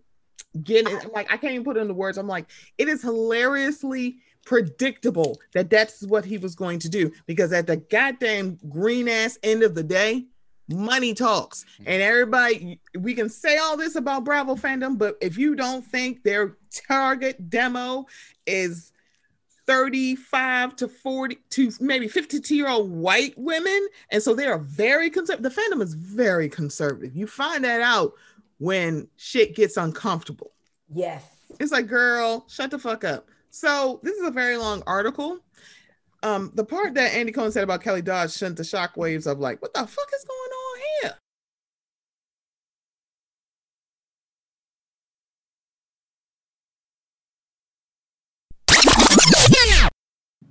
get it. Like I can't even put it into words. I'm like, it is hilariously predictable that that's what he was going to do because at the goddamn green ass end of the day, money talks. And everybody, we can say all this about Bravo fandom, but if you don't think their target demo is 35 to 40 to maybe 52 year old white women. And so they are very conservative. The fandom is very conservative. You find that out when shit gets uncomfortable. Yes. It's like, girl, shut the fuck up. So this is a very long article. Um, the part that Andy Cohen said about Kelly Dodd sent the shockwaves of like, what the fuck is going on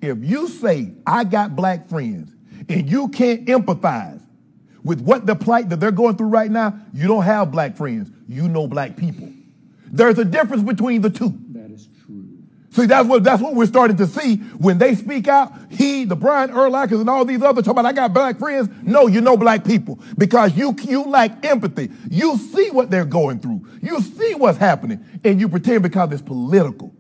If you say, I got black friends, and you can't empathize with what the plight that they're going through right now, you don't have black friends. You know black people. There's a difference between the two. That is true. See, that's what that's what we're starting to see when they speak out. He, the Brian Urlachers, and all these others talking about I got black friends. No, you know black people because you you lack empathy. You see what they're going through. You see what's happening, and you pretend because it's political